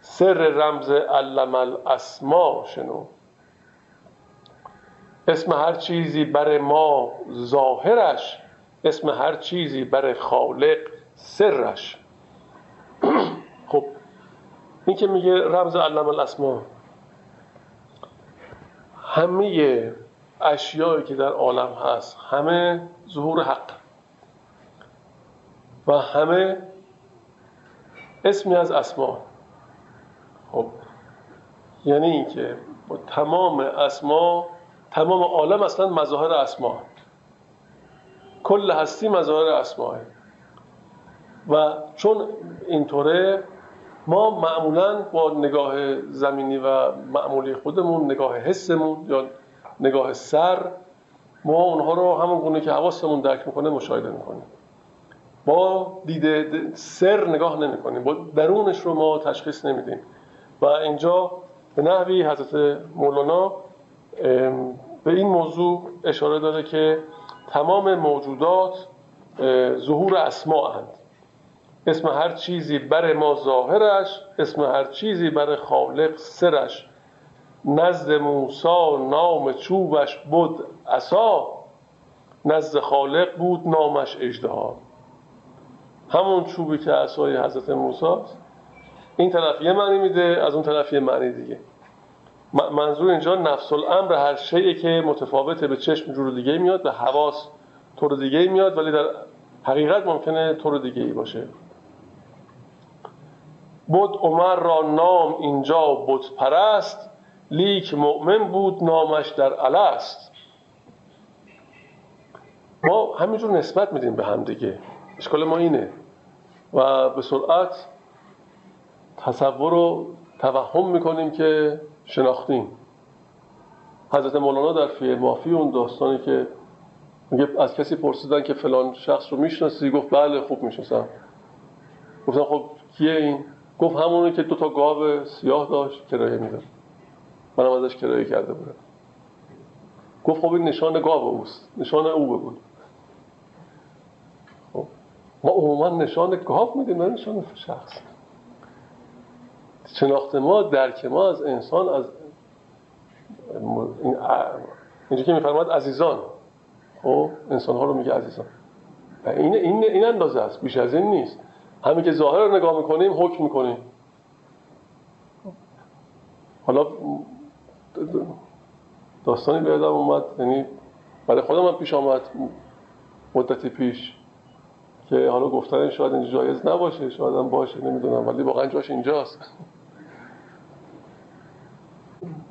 سر رمز علم الاسما شنو. اسم هر چیزی بر ما ظاهرش اسم هر چیزی بر خالق سرش. خب این که میگه رمز علم الاسما همه اشیایی که در عالم هست همه ظهور حق و همه اسمی از اسما. خب یعنی اینکه با تمام اسما تمام عالم اصلا مظاهر اسما کل هستی مظاهر اسماه و چون اینطوره ما معمولا با نگاه زمینی و معمولی خودمون نگاه حسمون یا نگاه سر ما اونها رو همون گونه که حواسمون درک می‌کنه مشاهده می‌کنیم. با دیده سر نگاه نمی کنیم با درونش رو ما تشخیص نمیدیم. و اینجا به نحوی حضرت مولانا به این موضوع اشاره داره که تمام موجودات ظهور اسماء اند. اسم هر چیزی بر ما ظاهرش اسم هر چیزی بر خالق سرش. نزد موسا نام چوبش بود عصا نزد خالق بود نامش اجدها همون چوبی که عصای حضرت موسی این طرف یه معنی میده از اون طرف یه معنی دیگه. منظور اینجا نفس الامر هر شیعی که متفاوته به چشم جور دیگه میاد به حواس طور دیگه میاد ولی در حقیقت ممکنه طور دیگه ای باشه. بود عمر را نام اینجا بود پرست لیک مؤمن بود نامش در الست. ما همینجور نسبت میدیم به هم دیگه. اشکال ما اینه. و به سرعت تصور رو توهم می‌کنیم که شناختیم. حضرت مولانا در فی مافی اون داستانی که میگه از کسی پرسیدن که فلان شخص رو می‌شناسی گفت بله خوب می‌شناسم. گفتن خب کیه این؟ گفت همونی که دوتا گاو سیاه داشت کرایه می‌داد. منم ازش کرایه کرده بودم. گفت خب این نشان گاو اوست نشان او بود. خب ما عموما نشان گاو میدیم نه نشان شخص. شناخت ما درک ما از انسان از اینجا که میفرماد عزیزان. خب انسان ها رو میگه عزیزان. این این این اندازه است. بیش از این نیست. همین که ظاهر رو نگاه می‌کنیم حکم می‌کنیم. حالا داستانی به اومد. یعنی برای خودم هم پیش آمد. مدتی پیش. که حالا گفتن شاید اینجا جایز نباشه شاید هم باشه نمی‌دونم. ولی واقعا جاش اینجاست.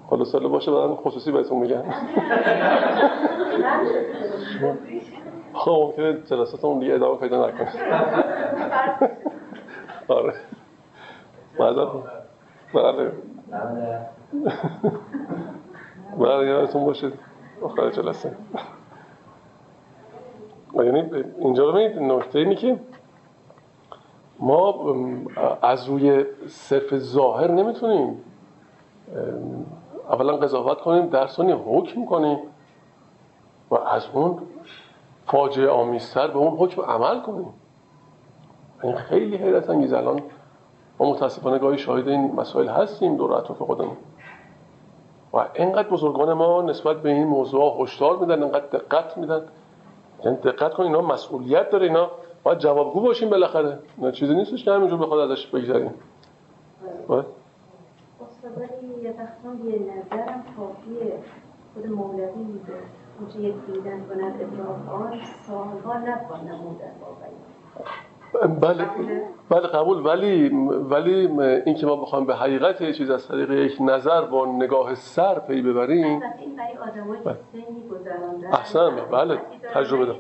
حالا ساله باشه بعدم خصوصی بهتون میگن خب ممکنه جلساتمون دیگه ادامه پیدا نکنه. آره. بعدا؟ بله. بله یادتون باشه. آخر جلسه. یعنی اینجا رو ببینید نکته اینی که ما از روی صرف ظاهر نمی‌تونیم اولا قضاوت کنیم درسانی حکم کنیم و از اون فاجعه آمیزتر به اون حکم عمل کنیم. این خیلی حیرت انگیز. الان ما متاسفانه گاهی شاهد این مسائل هستیم دور اطراف خودمون. و اینقدر بزرگان ما نسبت به این موضوع هشدار میدن اینقدر دقت میدن. یعنی دقت کن اینا مسئولیت داره اینا. باید جوابگو باشیم بالاخره. نه چیزی نیستش که همینجور بخواد ازش بگذاریم باید ولی یه وقتا یه نظرم کافیه. خود مولوی میده اونچه یک دیدن کند ادراک آن سالها نتوان نمودن بله بله. قبول. ولی ولی این که ما بخوایم به حقیقت یه چیز از طریق یک نظر با نگاه سر پی ببریم. این برای آدمایی که گذراندن. احسن بله. تجربه دارم.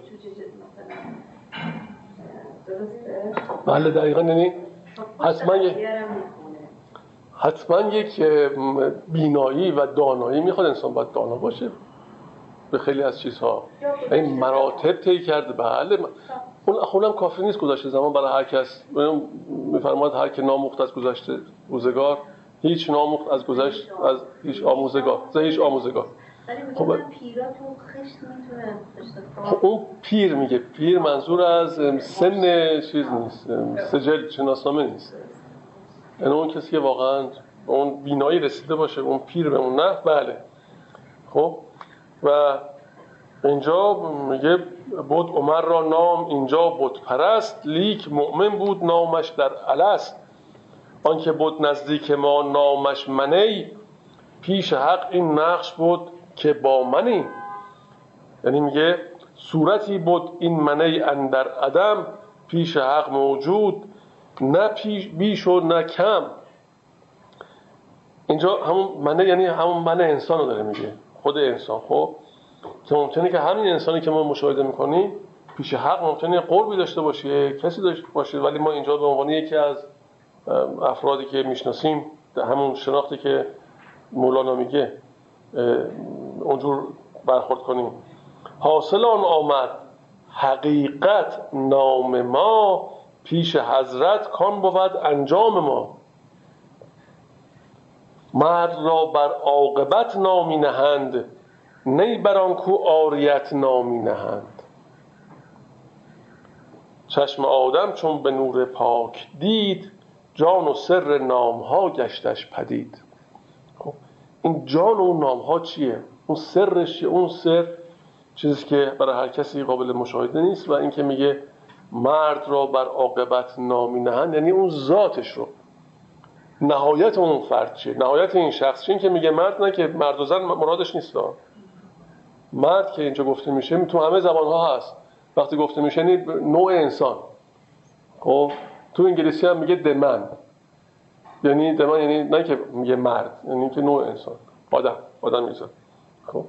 بله دقیقا. یعنی حتما یک حتما یک بینایی و دانایی می‌خواد انسان باید دانا باشه به خیلی از چیزها. این مراتب طی کرده. بله اون اونم کافی نیست گذشته زمان برای هر کس. میفرماد هر که ناموخت از گذشته روزگار هیچ ناموخت از گذشت از هیچ آموزگار از هیچ آموزگار. خب خب اون پیر میگه. پیر منظور از سن چیز نیست سجل شناسنامه نیست. یعنی اون کسی که واقعا اون بینایی رسیده باشه اون پیر به اون نه بله. خب؟ و اینجا میگه بود عمر را نام اینجا بود پرست لیک مؤمن بود نامش در الست آنکه بود نزدیک ما نامش منی پیش حق این نقش بود که با منی. یعنی میگه صورتی بود این منی اندر عدم پیش حق موجود. نه پیش بیش و نه کم. اینجا همون منه یعنی همون منه انسان رو داره میگه خود انسان. خب؟ که ممکنه که همین انسانی که ما مشاهده می‌کنیم پیش حق ممکنه قربی داشته باشه کسی داشته باشه ولی ما اینجا به عنوان یکی از افرادی که می‌شناسیم همون شناختی که مولانا میگه اونجور برخورد کنیم. حاصل آن آمد حقیقت نام ما پیش حضرت کان بود انجام ما. مرد را بر عاقبت نامی نهند نی بر آن کو آریت نامی نهند. چشم آدم چون به نور پاک دید جان و سر نامها گشتش پدید. خب این جان و اون نامها چیه؟ اون سرش اون سر چیزی که برای هر کسی قابل مشاهده نیست و اینکه میگه مرد را بر عاقبت نامی نهند یعنی اون ذاتش رو. نهایت اون فرد چیه؟ نهایت این شخص چیه؟ که میگه مرد نه که مرد و زن مرادش نیست مرد که اینجا گفته میشه تو همه زبان ها هست. وقتی گفته میشه یعنی نوع انسان. خب تو انگلیسی هم میگه دمن یعنی دمن یعنی نه که میگه مرد یعنی که نوع انسان. آدم آدم میزن خب.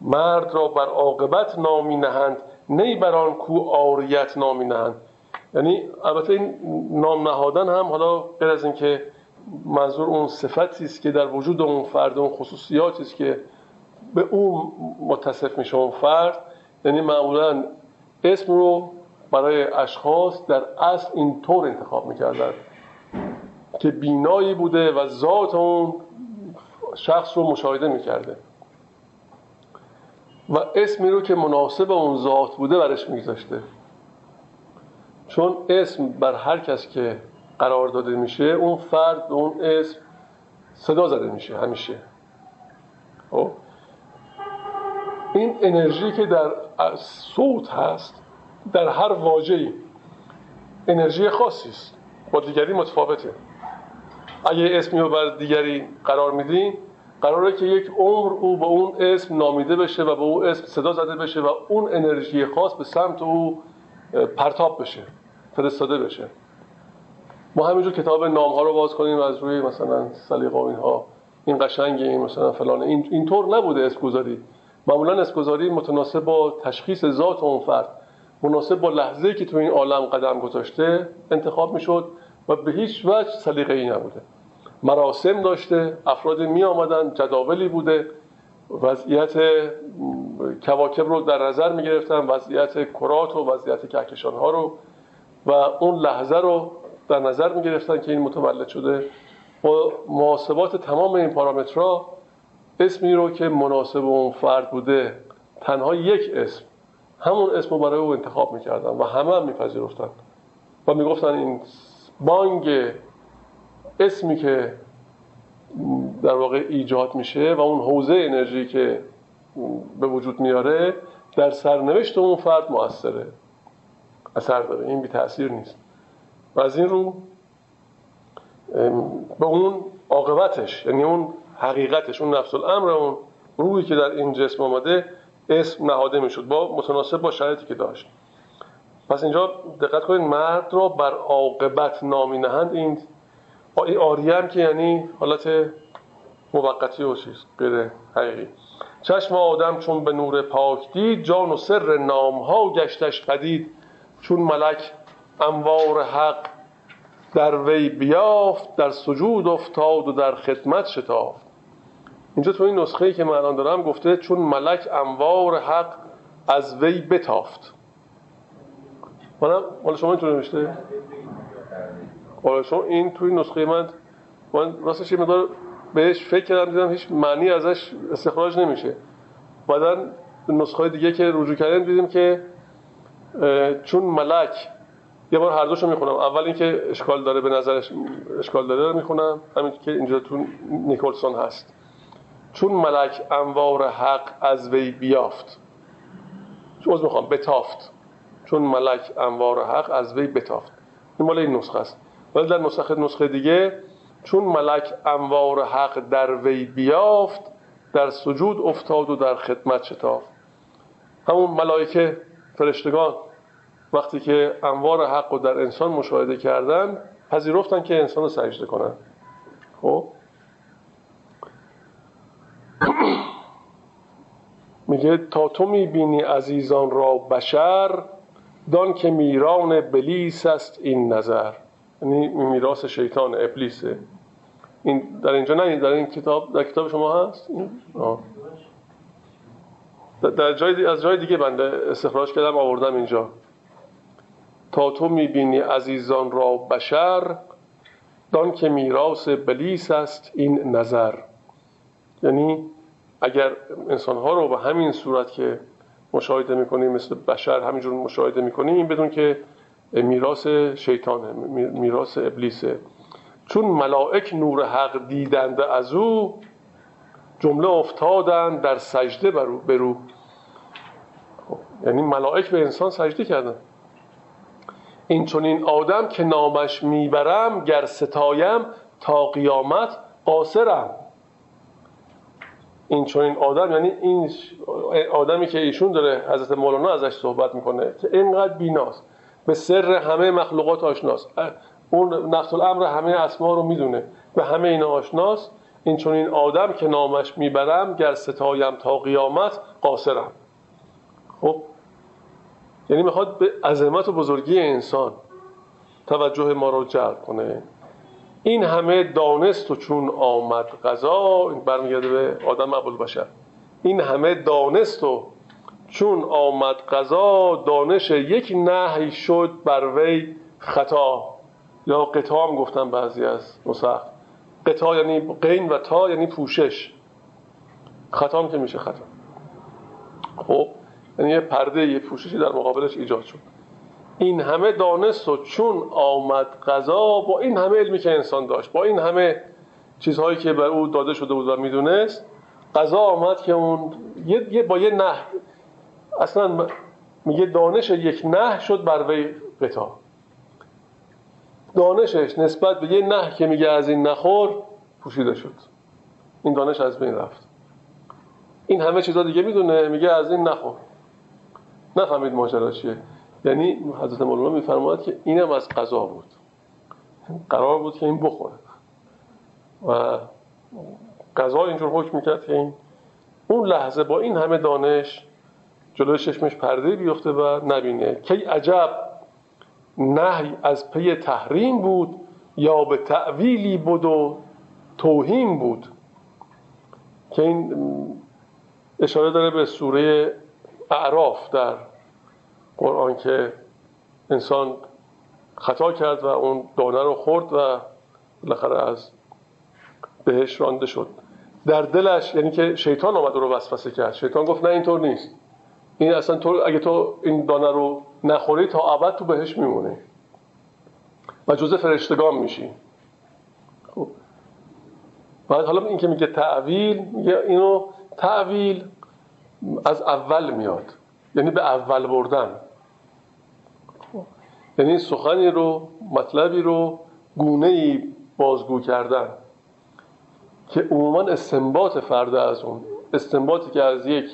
مرد را بر عاقبت نامی نهند. نی بر آن کو آریت نامی نهند یعنی البته این نام نهادن هم حالا غیر از اینکه منظور اون صفتی است که در وجود اون فرد اون خصوصیاتی است که به اون متصف میشه اون فرد. یعنی معمولا اسم رو برای اشخاص در اصل اینطور انتخاب می‌کردن که بینایی بوده و ذات اون شخص رو مشاهده می‌کرده. و اسمی رو که مناسب اون ذات بوده برش میگذاشته. چون اسم بر هر کس که قرار داده میشه اون فرد به اون اسم صدا زده میشه همیشه. خب؟ این انرژی که در صوت هست در هر واژه‌ای انرژی خاصی است. با دیگری متفاوته. اگه اسمی رو بر دیگری قرار میدین قراره که یک عمر او به اون اسم نامیده بشه و به اون اسم صدا زده بشه و اون انرژی خاص به سمت او پرتاب بشه فرستاده بشه. ما همینجور کتاب نام ها رو باز کنیم از روی مثلا سلیقه اینها. این قشنگه این مثلا فلان این اینطور نبوده اسم معمولا اسم متناسب با تشخیص ذات اون فرد. مناسب با لحظه که تو این عالم قدم گذاشته انتخاب می‌شد و به هیچ وجه سلیقه ای نبوده. مراسم داشته افراد می آمدن جداولی بوده وضعیت کواکب رو در نظر می گرفتن وضعیت کرات و وضعیت کهکشان ها رو و اون لحظه رو در نظر می گرفتن که این متولد شده. با محاسبات تمام این پارامترها اسمی رو که مناسب اون فرد بوده تنها یک اسم همون اسم رو برای او انتخاب می‌کردن و همه هم میپذیرفتن و می‌گفتن این بانگ اسمی که در واقع ایجاد میشه و اون حوزه انرژی که به وجود میاره در سرنوشت اون فرد موثره. اثر داره این بی تاثیر نیست. و از این رو به اون عاقبتش یعنی اون حقیقتش اون نفس الامر اون روحی که در این جسم آمده اسم نهاده می‌شد با متناسب با شرایطی که داشت. پس اینجا دقت کنید مرد را بر عاقبت نامی نهند این آریه هم که یعنی حالت موقتی و چیز غیر حقیقی. چشم آدم چون به نور پاک دید جان و سر نام ها گشتش پدید. چون ملک انوار حق در وی بیافت در سجود افتاد و در خدمت شتافت. اینجا تو این نسخه که من الان دارم گفته چون ملک انوار حق از وی بتافت. منم مال شما اینطور نوشته؟ حالا شما این توی نسخه من من راستش یه مقدار بهش فکر کردم دیدم هیچ معنی ازش استخراج نمیشه. بعدا نسخه دیگه که رجوع کردیم دیدیم که چون ملک یه بار هر دوشو می‌خونم. اول اینکه اشکال داره به نظرش اشکال داره رو می‌خونم. همین که اینجا تو نیکلسون هست. چون ملک انوار حق از وی بیافت. عوض می‌خوام بتافت. چون ملک انوار حق از وی بتافت. این مال این نسخه است. ولی در نسخه نسخه دیگه چون ملک انوار حق در وی بیافت در سجود افتاد و در خدمت شتافت. همون ملائکه فرشتگان وقتی که انوار حق رو در انسان مشاهده کردن پذیرفتن که انسان رو سجده کنن خب؟ میگه تا تو می‌بینی عزیزان را بشر دان که میران بلیس است این نظر. یعنی میراث شیطان ابلیسه. این در اینجا نه در این کتاب در کتاب شما هست؟ در جای از جای دیگه بنده استخراج کردم آوردم اینجا. تا تو می‌بینی عزیزان را بشر دان که میراث بلیس است این نظر. یعنی اگر انسانها رو به همین صورت که مشاهده می‌کنیم مثل بشر همینجور مشاهده می‌کنیم این بدون که میراث شیطانه میراث ابلیسه. چون ملائک نور حق دیدند از او جمله افتادن در سجده برو برو خب، یعنی ملائک به انسان سجده کردن. این چون این آدم که نامش می‌برم گر ستایم تا قیامت قاصرم. این چون آدم یعنی این آدمی که ایشون داره حضرت مولانا ازش صحبت می‌کنه که اینقدر بیناست به سر همه مخلوقات آشناست. اون نفس الامر همه اسما رو می‌دونه. به همه اینا آشناست. این چون این آدم که نامش می‌برم گر ستایم تا قیامت قاصرم. خب؟ یعنی می‌خواد به عظمت و بزرگی انسان توجه ما رو جلب کنه. این همه دانست و چون آمد قضا این برمیگرده به آدم ابوالبشر. بشر این همه دانست و چون آمد قضا دانش یک نهی شد بر وی خطا. یا قطا هم گفتم بعضی از نسخ قطا یعنی قین و تا یعنی پوشش. خطا هم که میشه خطا. خب یعنی یه پرده یه پوششی در مقابلش ایجاد شد. این همه دانست و چون آمد قضا با این همه علمی که انسان داشت با این همه چیزهایی که به او داده شده بود و می‌دونست قضا آمد که اون یه, با یه نه اصلا میگه دانش یک نه شد بر وی قطا دانشش نسبت به یه نه که میگه از این نخور پوشیده شد. این دانش از بین رفت. این همه چیزا دیگه می‌دونه میگه از این نخور. نفهمید ماجرا چیه. یعنی حضرت مولانا میفرماید که اینم از قضا بود. قرار بود که این بخوره. و قضا اینجور حکم می‌کرد که این اون لحظه با این همه دانش جلوی چشمش پرده بیفته و نبینه. کی عجب نهی از پی تحریم بود یا به تعویلی بود و توهین بود. که این اشاره داره به سوره اعراف در قرآن که انسان خطا کرد و اون دانه رو خورد و بالاخره از بهش رانده شد. در دلش یعنی که شیطان آمد رو وسوسه کرد. شیطان گفت نه اینطور نیست. این اصلا تو اگه تو این دانه رو نخوری تا ابد تو بهش میمونه و جزء فرشتگان میشی. خب. بعد حالا این که میگه تعویل میگه اینو تعویل از اول میاد. یعنی به اول بردن. یعنی سخنی رو مطلبی رو گونه ای بازگو کردن. که عموما استنباط فرد از اون استنباطی که از یک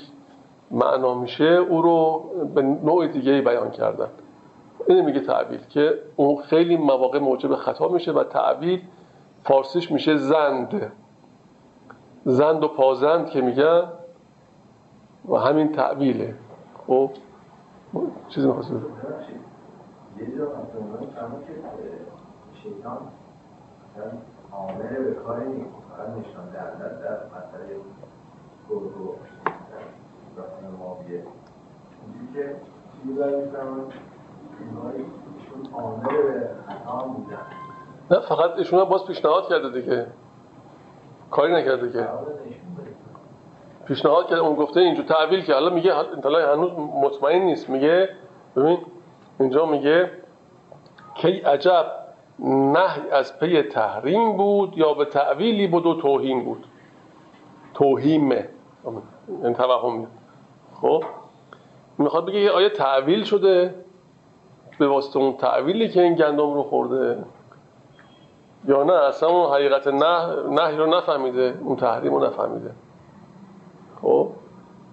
معنا میشه او رو به نوع دیگه بیان کردن. این میگه تعبیل که اون خیلی مواقع موجب خطا میشه و تعبیل فارسیش میشه زند. زند و پازند که میگن و همین تعبیله خب چیزی می‌خواست شیطان آمره به کاری در مسئله رفتن مابیه اینجوری که ایشون به خطا بودن. نه فقط ایشون باز پیشنهاد کرده دیگه. کاری نکرده که. پیشنهاد کرده اون گفته اینجا تعویل که حالا میگه انتلای هنوز مطمئن نیست. میگه ببین اینجا میگه کی عجب نه از پی تحریم بود یا به تعویلی بود و توهین بود. توهیمه. این توهم. خب می‌خواد بگه آیا تعویل شده؟ به واسطه اون تعویلی که این گندم رو خورده. یا نه اصلا اون حقیقت نه نهی رو نفهمیده اون تحریم رو نفهمیده. خب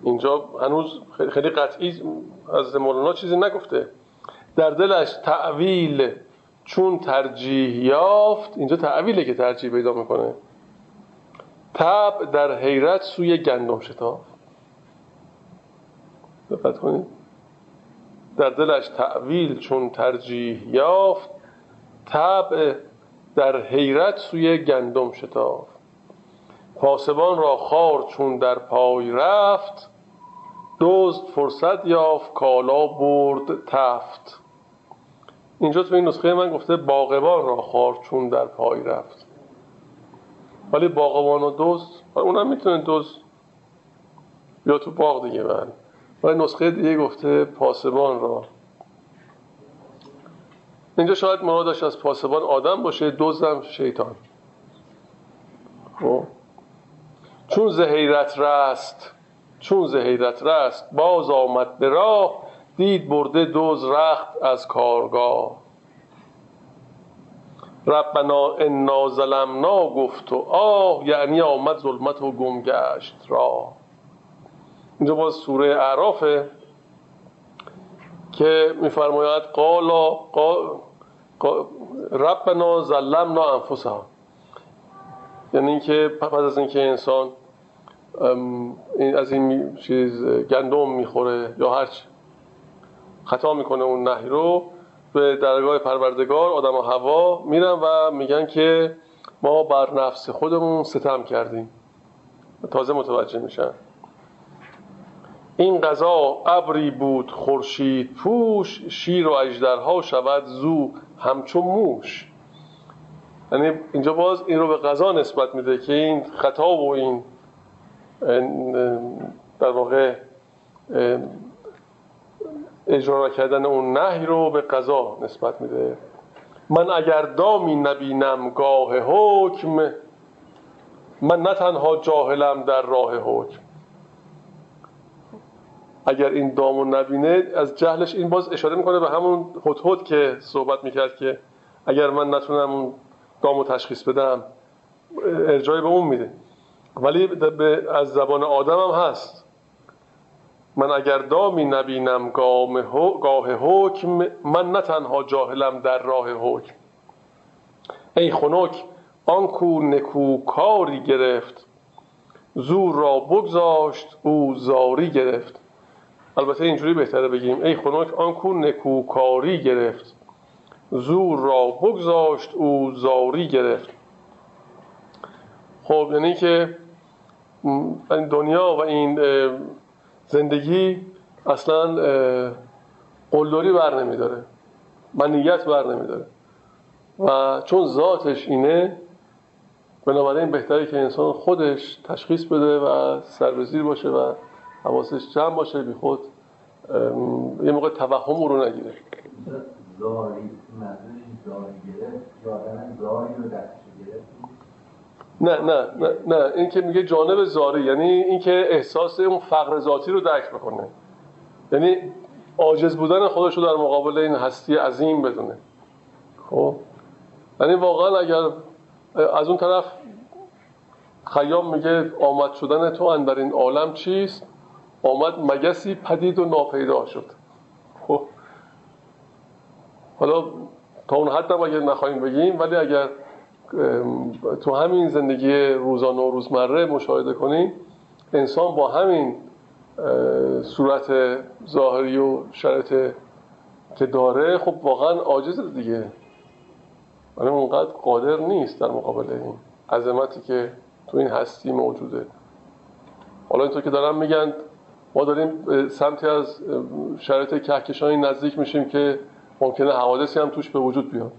اینجا هنوز خیلی قطعی از مولانا چیزی نگفته. در دلش تعویل چون ترجیح یافت اینجا تعویله که ترجیح پیدا می‌کنه. تب در حیرت سوی گندم شتاف دقت کنید. در دلش تعویل چون ترجیح یافت تب در حیرت سوی گندم شتاف پاسبان را خار چون در پای رفت دزد فرصت یافت کالا برد تفت. اینجا تو این نسخه من گفته باغبان را خار چون در پای رفت. ولی باغبان و دوست اونم می‌تونه دوست یا تو باغ دیگه من ولی نسخه دیگه گفته پاسبان را. اینجا شاید مرادش از پاسبان آدم باشه دوزم شیطان. خب. چون زهیرت رست چون زهیرت رست باز آمد به راه دید برده دوز رخت از کارگاه. ربنا انا ظلمنا گفت و آه یعنی آمد ظلمت و گم گشت را اینجا باز سوره اعرافه که میفرماید قالا قا... قا... ربنا ظلمنا انفسها یعنی اینکه پس از اینکه انسان از این چیز گندم می‌خوره یا هرچی خطا می‌کنه اون نهی رو به درگاه پروردگار آدم و هوا میرن و میگن که ما بر نفس خودمون ستم کردیم. تازه متوجه میشن. این قضا ابری بود خورشید پوش شیر و اجدرها شود زو همچون موش. یعنی اینجا باز این رو به قضا نسبت میده که این خطا و این در واقع اجرا کردن اون نهی رو به قضا نسبت میده. من اگر دامی نبینم گاه حکم من نه تنها جاهلم در راه حکم. اگر این دامو نبینه از جهلش این باز اشاره می‌کنه به همون هد که صحبت می‌کرد که اگر من نتونم اون دامو تشخیص بدم ارجای به اون میده. ولی از زبان آدم هم هست. من اگر دامی نبینم گاه حکم من نه تنها جاهلم در راه حکم. ای خنک آنکو نکو کاری گرفت زور را بگذاشت او زاری گرفت. البته اینجوری بهتره بگیم ای خنک آنکو نکو کاری گرفت. زور را بگذاشت او زاری گرفت. خب یعنی که دنیا و این زندگی اصلا قلدری بر نمیداره منیت بر نمیداره. و چون ذاتش اینه بنابراین بهتره که انسان خودش تشخیص بده و سربزیر باشه و حواسش جمع باشه بی خود یه موقع توهم رو نگیره. زاری زاری گرفت زاری رو گرفت. نه نه نه نه این که میگه جانب زاری یعنی اینکه احساس اون فقر ذاتی رو درک بکنه. یعنی عاجز بودن خودش رو در مقابل این هستی عظیم بدونه. خب؟ یعنی واقعا اگر از اون طرف خیام میگه آمد شدن تو اندر این عالم چیست؟ آمد مگسی پدید و ناپیدا شد. خب. حالا تا اون حد اگر نخواهیم بگیم ولی اگر تو همین زندگی روزانه و روزمره مشاهده کنیم انسان با همین صورت ظاهری و شرط که داره خب واقعا عاجز دیگه. ولی اونقدر قادر نیست در مقابل این عظمتی که تو این هستی موجوده. حالا اینطور که دارم میگن ما داریم سمتی از شرط کهکشانی نزدیک میشیم که ممکنه حوادثی هم توش به وجود بیاد.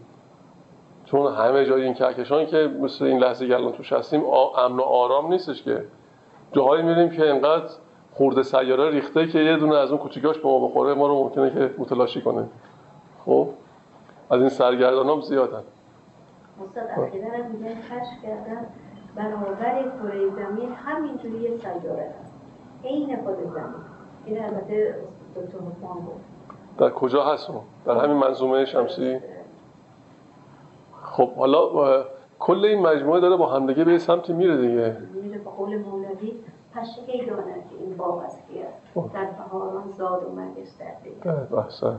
چون همه جای این کهکشان که مثل این لحظه گلان توش هستیم امن و آرام نیستش که. جاهایی میریم که انقدر خورده سیاره ریخته که یه دونه از اون کوچیکاش به ما بخوره ما رو ممکنه که متلاشی کنه. خب؟ از این سرگردان هم زیادن. استاد میگن کشف کردن برابر کره زمین همینجوری سیاره عین خود زمین. این البته دکتر گفت در کجا هست اون؟ در همین منظومه شمسی؟ خب حالا کل این مجموعه داره با همدیگه به سمتی میره دیگه. میره با قول مولوی پشکه داند که این باغ است که خب. در بهاران زاد و مگش در بحثا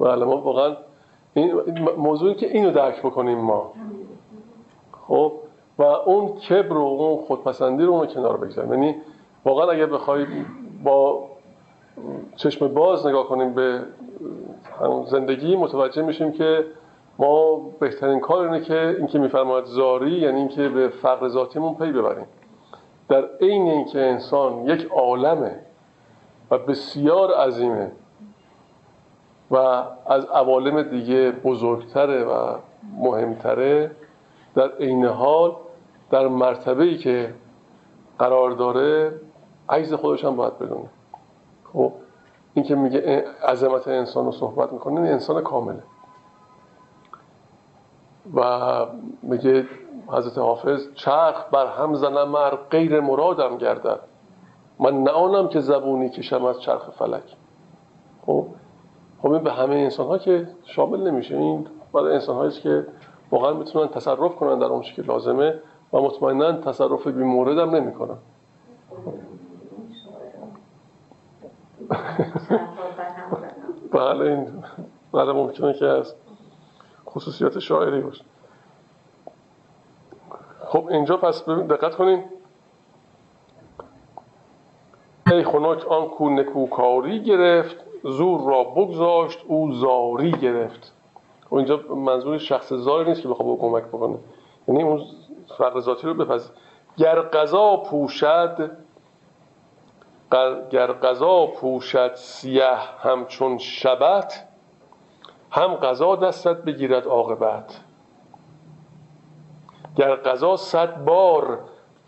بله ما واقعا این موضوعی که اینو درک بکنیم ما. خب و اون کبر و اون خودپسندی رو اون کنار بگذاریم. یعنی واقعا اگر بخوای با چشم باز نگاه کنیم به زندگی متوجه میشیم که ما بهترین کار اینه که اینکه میفرماید زاری یعنی اینکه به فقر ذاتیمون پی ببریم. در عین اینکه انسان یک عالمه و بسیار عظیمه و از عوالم دیگه بزرگتره و مهمتره در عین حال در مرتبه ای که قرار داره عجز خودش هم باید بدونه. خب این که میگه عظمت انسان رو صحبت می‌کنه این انسان کامله. و میگه حضرت حافظ چرخ بر هم زنم مر غیر مرادم گردد. من نه آنم که زبونی کشم از چرخ فلک. خب خب این به همه انسان ها که شامل نمیشه. این برای انسان هایی که واقعا می‌تونن تصرف کنن در اون که لازمه و مطمئنا تصرف بی مورد هم نمی‌کنن. بله این بله ممکنه که از خصوصیات شاعری باشه. خب اینجا پس دقت کنیم ای خنک آن کو نکوکاری گرفت زور را بگذاشت او زاری گرفت. و خب اینجا منظور شخص زاری نیست که بخواد کمک بکنه. یعنی اون فقر ذاتی رو بپذیر. گر قضا پوشد گر قضا پوشد سیه همچون شبت هم قضا دستت بگیرد عاقبت. گر قضا صد بار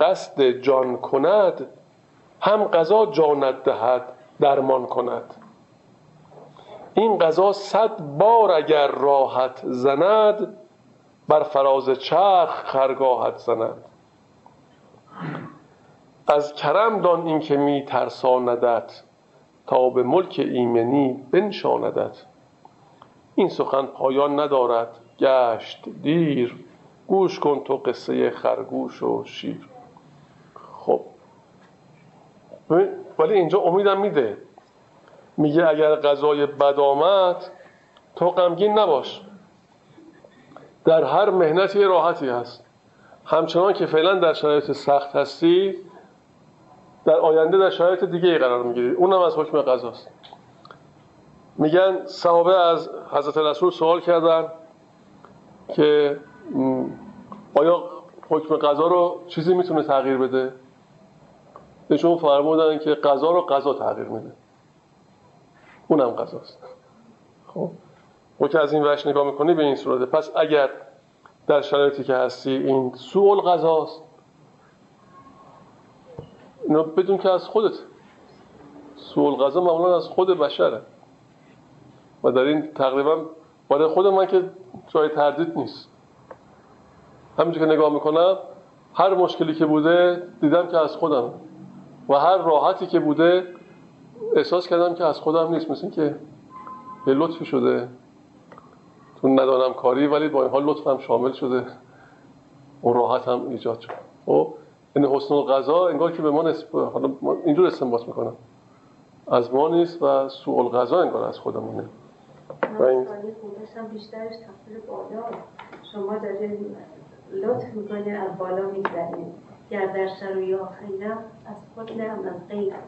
قصد جان کند هم قضا جانت دهد درمان کند. این قضا صد بار اگر راحت زند بر فراز چرخ خرگاهت زند. از کرم دان این که می ترساندت تا به ملک ایمنی بنشاندت. این سخن پایان ندارد گشت دیر. گوش کن تو قصه خرگوش و شیر. خب. ولی اینجا امیدم میده. میگه اگر غذای بد آمد تو غمگین نباش. در هر مهنتی راحتی هست. همچنان که فعلا در شرایط سخت هستی در آینده در شرایط دیگه ای قرار می‌گیری. اونم از حکم قضاست. میگن صحابه از حضرت رسول سوال کردن که آیا حکم قضا رو چیزی می‌تونه تغییر بده؟ نشون فرمودن که قضا رو قضا تغییر میده. اونم قضاست. خب؟ و که از این وش نگاه می‌کنی به این صورته. پس اگر در شرایطی که هستی این سوء القضاست اینو بدون که از خودت. سوء القضا معمولا از خود بشره. و در این تقریبا برای خود من که جای تردید نیست. همینجور که نگاه می‌کنم هر مشکلی که بوده دیدم که از خودم. و هر راحتی که بوده احساس کردم که از خودم نیست. مثل که یه لطفی شده. تو ندانم کاری ولی با این حال لطفم شامل شده. اون راحت هم ایجاد شد. این حسن القضا انگار که به ما نسب... حالا اینجور استنباط می‌کنم. از ما نیست و سوء القضا انگار از خودمونه. و این بیشترش تفصیل بالا. شما دارید لطف می‌کنه از بالا میگذرید گر در شر و یا خیرم از خود نه از غیرم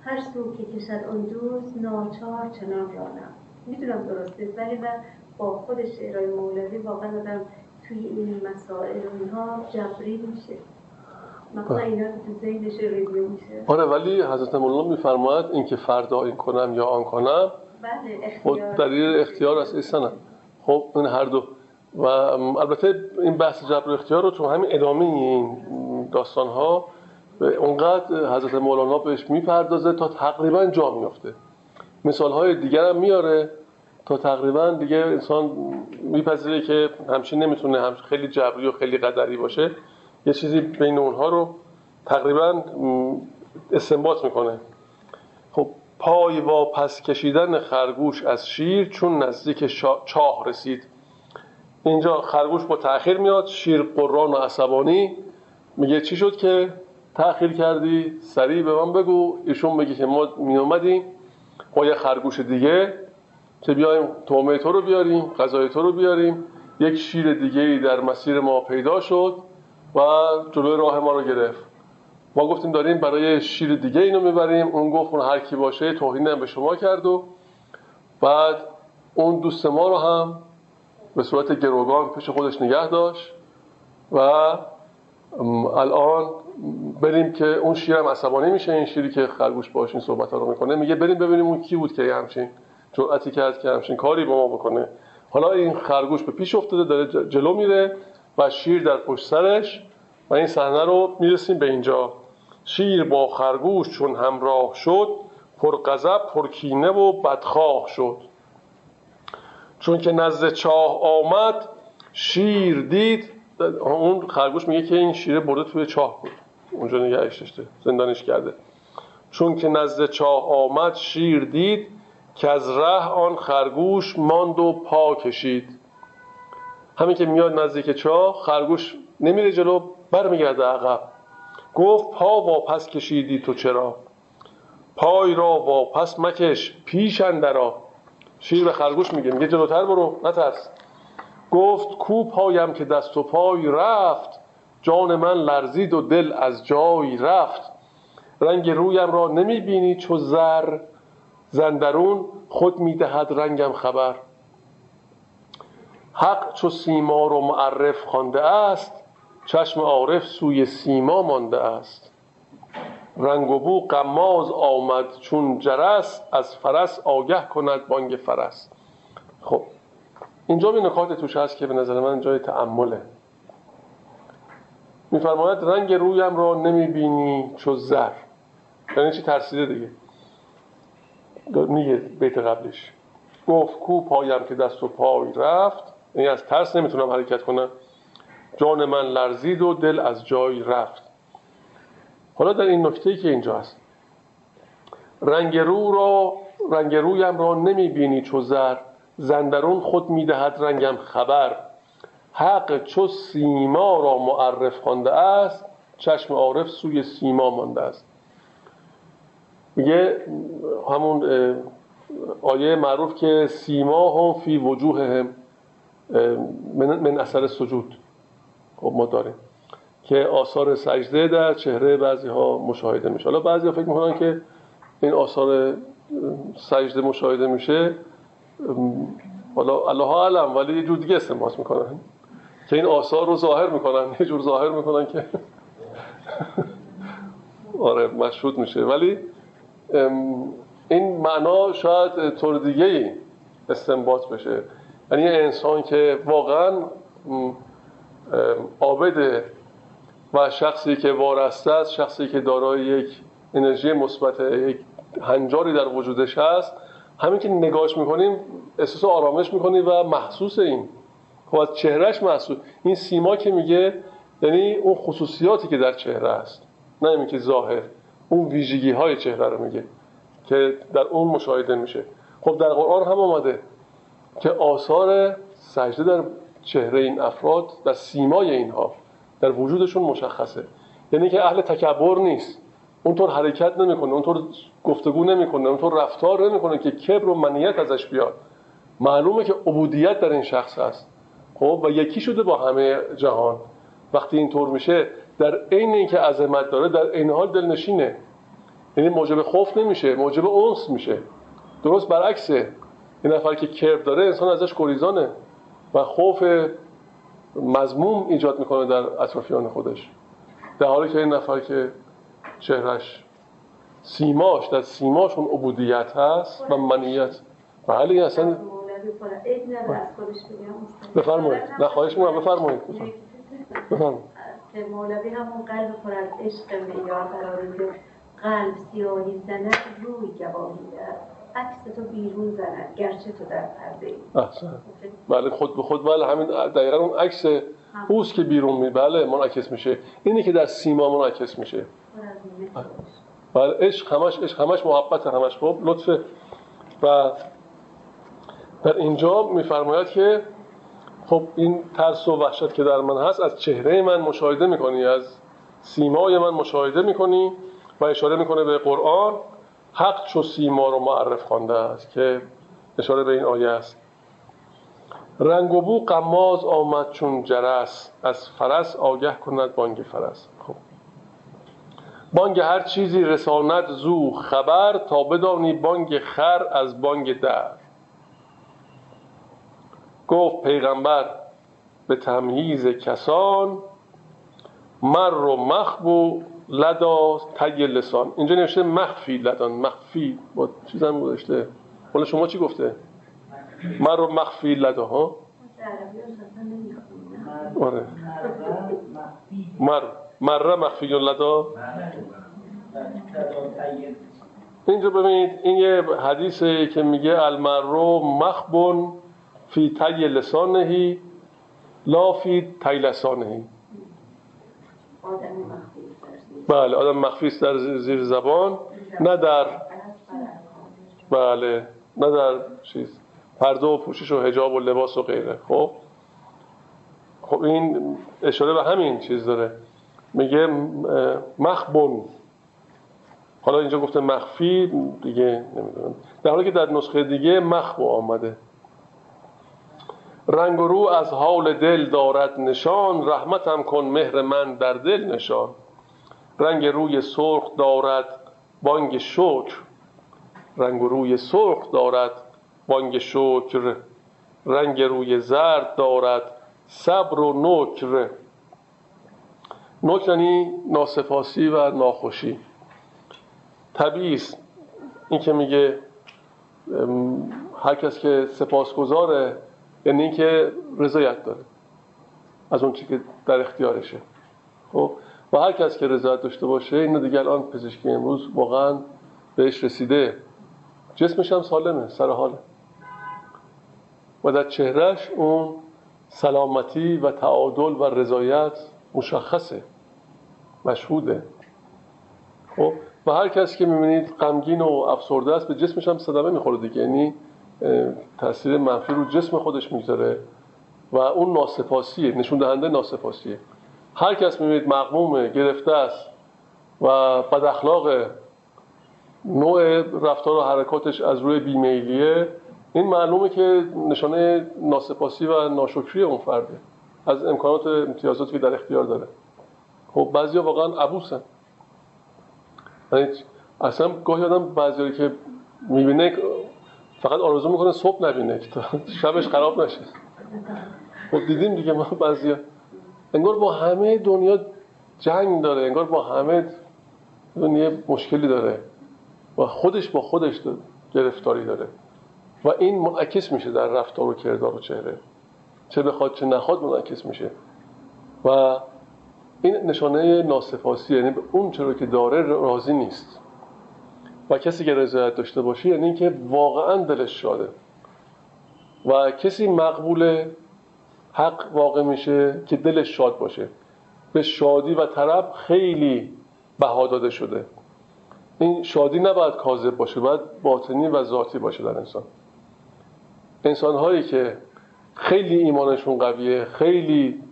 هر سو که کشد اون دوست ناچار چنان رانم. می‌دونم درسته ولی من با خود شعرهای مولوی واقعا آدم توی این مسائل و اینها جبری میشه. آره ولی حضرت مولانا میفرماید اینکه فردا این کنم یا آن کنم بله اختیار. دلیل اختیار است ایسانه خب این هر دو. و البته این بحث جبر اختیار رو تو همین ادامه این داستان ها اونقدر حضرت مولانا بهش می‌پردازه تا تقریبا جا میفته مثال های دیگر هم میاره تا تقریبا دیگه انسان میپذیره که همچین نمی‌تونه هم خیلی جبری و خیلی قدری باشه. یه چیزی بین اونها رو تقریبا استنباط می‌کنه. خب پای با پس کشیدن خرگوش از شیر چون نزدیک چاه رسید. اینجا خرگوش با تأخیر میاد شیر قرآن و عصبانی. میگه چی شد که تأخیر کردی؟ سریع به من بگو. ایشون بگی که ما می اومدیم با یه خرگوش دیگه که بیایم تومه تو رو بیاریم غذای تو رو بیاریم. یک شیر دیگه در مسیر ما پیدا شد. و جلوی راه ما رو گرفت. ما گفتیم داریم برای شیر دیگه اینو می‌بریم. اون گفت اون هر کی باشه توهین به شما کرد و بعد اون دوست ما رو هم به صورت گروگان پیش خودش نگه داشت و الان بریم که اون شیرم عصبانی میشه این شیری که خرگوش باش این صحبت ها رو می‌کنه میگه بریم ببینیم اون کی بود که همچین جرأتی کرد که همچین کاری با ما بکنه. حالا این خرگوش به پیش افتاده داره جلو میره. و شیر در پشت سرش و این صحنه رو می‌رسیم به اینجا. شیر با خرگوش چون همراه شد پر غضب پر کینه و بدخواه شد. چون که نزد چاه آمد شیر دید. اون خرگوش میگه که این شیره برده توی چاه بود. اونجا نگهش داشته زندانش کرده. چون که نزد چاه آمد شیر دید که از ره آن خرگوش ماند و پا کشید. همین که میاد نزدیک چاه خرگوش نمیره جلو برمیگرده عقب. گفت پا واپس کشیدی تو چرا؟ پای را واپس مکش پیش اندرا. شیر به خرگوش میگه میگه جلوتر برو نترس. گفت کو پایم که دست و پای رفت جان من لرزید و دل از جای رفت. رنگ رویم را نمی‌بینی چو زر زندرون خود می‌دهد رنگم خبر. حق چو سیما رو معرف خوانده است چشم عارف سوی سیما مانده است. رنگ و بو قماز آمد چون جرس از فرس آگه کند بانگ فرس. خب اینجا می نکات توش هست که به نظر من جای تعمله میفرماید رنگ رویم را نمی‌بینی چو زر. یعنی چی ترسیده دیگه؟ میگه بیت قبلش. گفت کو پایم که دست و پای رفت یعنی از ترس نمی‌تونم حرکت کنم. جان من لرزید و دل از جای رفت. حالا در این نکته که اینجا هست. رنگ رو را رنگ رویم را نمی‌بینی چو زر. زندرون خود می‌دهد رنگم خبر. حق چو سیما را معرف خوانده است چشم عارف سوی سیما مانده است. میگه همون آیه معروف که سیما هم فی وجوه هم من اثر سجود. خب ما داریم. که آثار سجده در چهره بعضی ها مشاهده میشه. حالا بعضی ها فکر می‌کنن که این آثار سجده مشاهده میشه حالا الله علم ولی یه جور دیگه استنباط می‌کنن. که این آثار رو ظاهر می‌کنن یه جور ظاهر می‌کنن که آره مشهود میشه. ولی این معنا شاید طور دیگه استنباط بشه. یعنی یه انسان که واقعا عابد و شخصی که وارسته است شخصی که دارای یک انرژی مثبت یک هنجاری در وجودش هست همین که نگاهش می‌کنیم احساس آرامش می‌کنیم و محسوس این خب از چهرهش محسوس. این سیما که میگه یعنی اون خصوصیاتی که در چهره است نه اینکه که ظاهر اون ویژگی های چهره رو میگه که در اون مشاهده میشه. خب در قرآن هم آمده. که آثار سجده در چهره این افراد در سیمای اینها در وجودشون مشخصه. یعنی که اهل تکبر نیست. اونطور حرکت نمی‌کنه اونطور گفتگو نمی‌کنه اونطور رفتار نمی‌کنه که کبر و منیت ازش بیاد. معلومه که عبودیت در این شخص هست. خب و یکی شده با همه جهان. وقتی اینطور میشه در عین اینکه عظمت داره در عین حال دلنشینه. یعنی موجب خوف نمیشه موجب اونس میشه. درست برعکسه. این نفر که کرب داره انسان ازش گریزانه و خوف مضموم ایجاد می‌کنه در اطرافیان خودش. در حالی که این نفر که چهرش سیماش در سیماش اون عبودیت هست و منیت. بله اصلا بفرمایید. نه خواهش می‌کنم. بفرمایید. بفرمایید. که مولوی همون قلب پر از عشق میار قرار قلب سیاهی زند روی گواهی عکس تو بیرون زند گرچه تو در پرده احسن. بله خود به خود بله همین دقیقا اون عکس اوست که بیرون می بله منعکس میشه. اینی که در سیما منعکس میشه. بله عشق همش عشق همش محبت همش. خب لطفه. و در اینجا میفرماید که خب این ترس و وحشت که در من هست از چهره من مشاهده می‌کنی از سیمای من مشاهده می‌کنی و اشاره می‌کنه به قرآن. حق چو سیما رو معرف خوانده است که اشاره به این آیه است. رنگ و بو قماز آمد چون جرس از فرس آگه کند بانگ فرس. خب. بانگ هر چیزی رساند زو خبر تا بدانی بانگ خر از بانگ در. گفت پیغمبر به تمهیز کسان مر و مخبو لدا تگ لسان. اینجا نوشته مخفی لدان. مخفی با چیزم گذاشته. حالا شما چی گفته؟ مر و مخفی لدا ها؟ آره. مر. مر مخفی لدا. اینجا ببینید این یه حدیثه که میگه المرو مخبون فی تی لسانهی لا فی تی لسانهی. بله آدم مخفی است در زیر زبان نه در بله نه در چیز پرده و پوشش و حجاب و لباس و غیره خب؟ خب این اشاره به همین چیز داره میگه مخبون. حالا اینجا گفته مخفی دیگه نمی‌دونم. در حالی که در نسخه دیگه مخبو آمده. رنگ و رو از حال دل دارد نشان رحمتم کن مهر من در دل نشان. رنگ روی سرخ دارد بانگ شکر. رنگ روی سرخ دارد بانگ شکر. رنگ روی زرد دارد صبر و نکر. یعنی ناسپاسی و ناخوشی. طبیعی این که میگه هر کس که سپاسگزاره یعنی اینکه رضایت داره از اون چی که در اختیارشه. خب؟ و هر کس که رضایت داشته باشه اینو دیگه الان پزشکی امروز واقعا بهش رسیده. جسمش هم سالمه سر حاله. و در چهرهش اون سلامتی و تعادل و رضایت مشخصه مشهوده. خب و هر کسی که می‌بینید غمگین و افسرده است به جسمش هم صدمه می‌خوره دیگه. یعنی تاثیر منفی رو جسم خودش می‌ذاره و اون ناسپاسیه نشون دهنده ناسپاسیه. هر کس می‌بینید مغمومه گرفته است و بد اخلاق نوع رفتار و حرکاتش از روی بیمیلیه. این معلومه که نشانه ناسپاسی و ناشکری اون فرده از امکانات امتیازاتی که در اختیار داره. خب بعضیا واقعا عبوسن. یعنی اصلا گاهی آدم بعضی که می‌بینه فقط آرزو می‌کنه صبح نبینه شبش خراب نشه. خب دیدیم دیگه ما بعضی انگار با همه دنیا جنگ داره انگار با همه دنیا مشکلی داره و خودش با خودش داره. گرفتاری داره. و این منعکس میشه در رفتار و کردار و چهره. چه بخواد چه نخواد منعکس میشه. و این نشانه ناسپاسی یعنی به اون چرا که داره راضی نیست. و کسی که رضایت داشته باشه یعنی اینکه واقعا دلش شاده. و کسی مقبول حق واقع میشه که دلش شاد باشه. به شادی و طرب خیلی بها داده شده. این شادی نباید کاذب باشه باید باطنی و ذاتی باشه در انسان. انسان هایی که خیلی ایمانشون قویه خیلی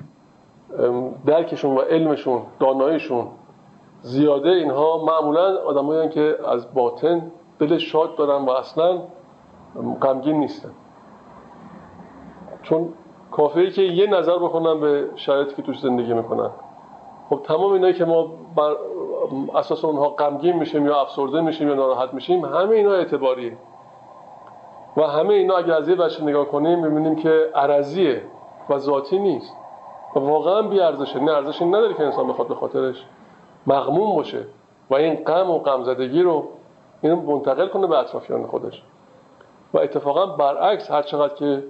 درکشون و علمشون داناییشون زیاده اینها معمولا آدمایی که از باطن دل شاد دارن و اصلا غمگین نیستن. چون کافیه که یه نظر بکنن به شرایطی که توش زندگی می‌کنن. خب تمام اینایی که ما بر اساس اونها غمگین میشیم یا افسرده میشیم یا ناراحت میشیم همه اینا اعتباریه. و همه اینا اگر از یه بچه نگاه کنیم می‌بینیم که عرضیه و ذاتی نیست. و واقعا بی ارزشه نه ارزشی نداره که انسان بخواد به خاطرش مغموم باشه و این غم و غمزدگی رو اینو منتقل کنه به اطرافیان خودش. و اتفاقا برعکس هر چقدر که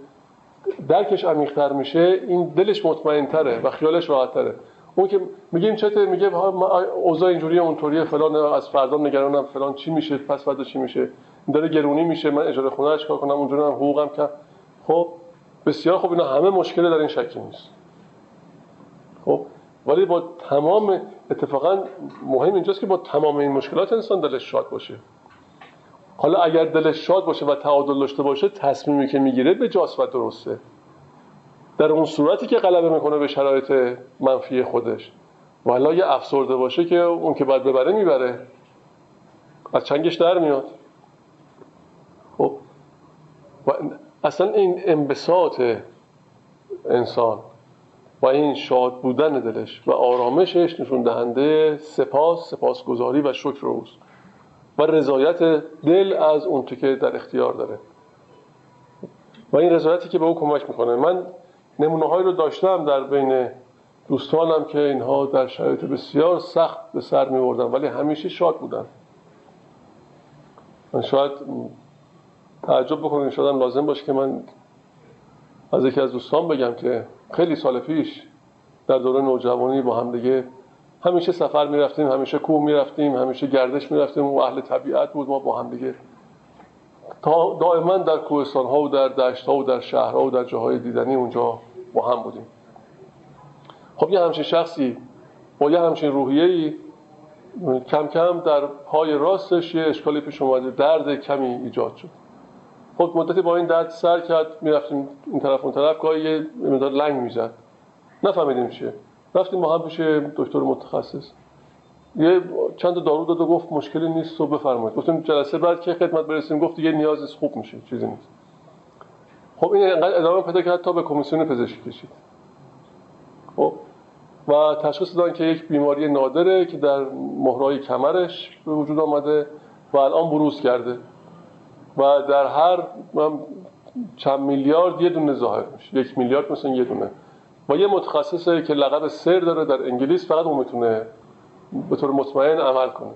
درکش عمیق‌تر میشه این دلش مطمئن‌تره و خیالش راحت‌تره. اون که میگیم چته میگه اوضاع اینجوریه اونطوریه فلان از فردا نگرانم فلان چی میشه پس فردا چی میشه؟ داره گرونی میشه من اجاره خونه چیکار کنم اونجوری هم حقوقم که خب بسیار خب اینا همه مشکل در این شکی نیست. خب ولی با تمام اتفاقا مهم اینجاست که با تمام این مشکلات انسان دلش شاد باشه. حالا اگر دلش شاد باشه و تعادل داشته باشه تصمیمی که می‌گیره به و درسته. در اون صورتی که غلبه می‌کنه به شرایط منفی خودش. والا یه افسرده باشه که اون که باید ببره می‌بره. از چنگش در میاد. خب. و اصلا این انبساط انسان و این شاد بودن دلش و آرامشش نشون دهنده سپاس سپاسگزاری و شکر اوست. و رضایت دل از اون که در اختیار داره. و این رضایتی که به او کمک می‌کنه. من نمونه رو داشتم در بین دوستانم که اینها در شرایط بسیار سخت به سر می ولی همیشه شاد بودن. من شاید تعجب بکنید شاید لازم باشه که من از یکی از دوستان بگم که خیلی سال پیش در دوره نوجوانی با هم دیگه همیشه سفر می‌رفتیم همیشه کوه می‌رفتیم همیشه گردش می‌رفتیم و اهل طبیعت بود ما با هم دیگه. دائما در کوهستان ها و در دشت ها و در شهرها و در جاهای دیدنی اونجا با هم بودیم. خب یه همچین شخصی با یه همچین روحیه‌ای کم کم در پای راستش یه اشکالی پیش اومده درد کمی ایجاد شد. خب مدتی با این درد سر کرد می‌رفتیم این طرف اون طرف گاهی یه مقدار لنگ می‌زد. نفهمیدیم چیه. رفتیم با هم پیش دکتر متخصص. یه چند دارو داد و گفت مشکلی نیست و بفرمایید. گفتیم جلسه بعد که خدمت برسیم گفت دیگه نیاز نیست خوب میشه چیزی نیست. خب این انقدر ادامه پیدا کرد تا به کمیسیون پزشکی کشید خب و تشخیص دادن که یک بیماری نادره که در مهرای کمرش به وجود آمده و الان بروز کرده. و در هر چند میلیارد یه دونه ظاهر میشه. یک میلیارد مثلا یه دونه. و یه متخصصه که لقب سر داره در انگلیس فقط اون می‌تونه به طور مطمئن عمل کنه.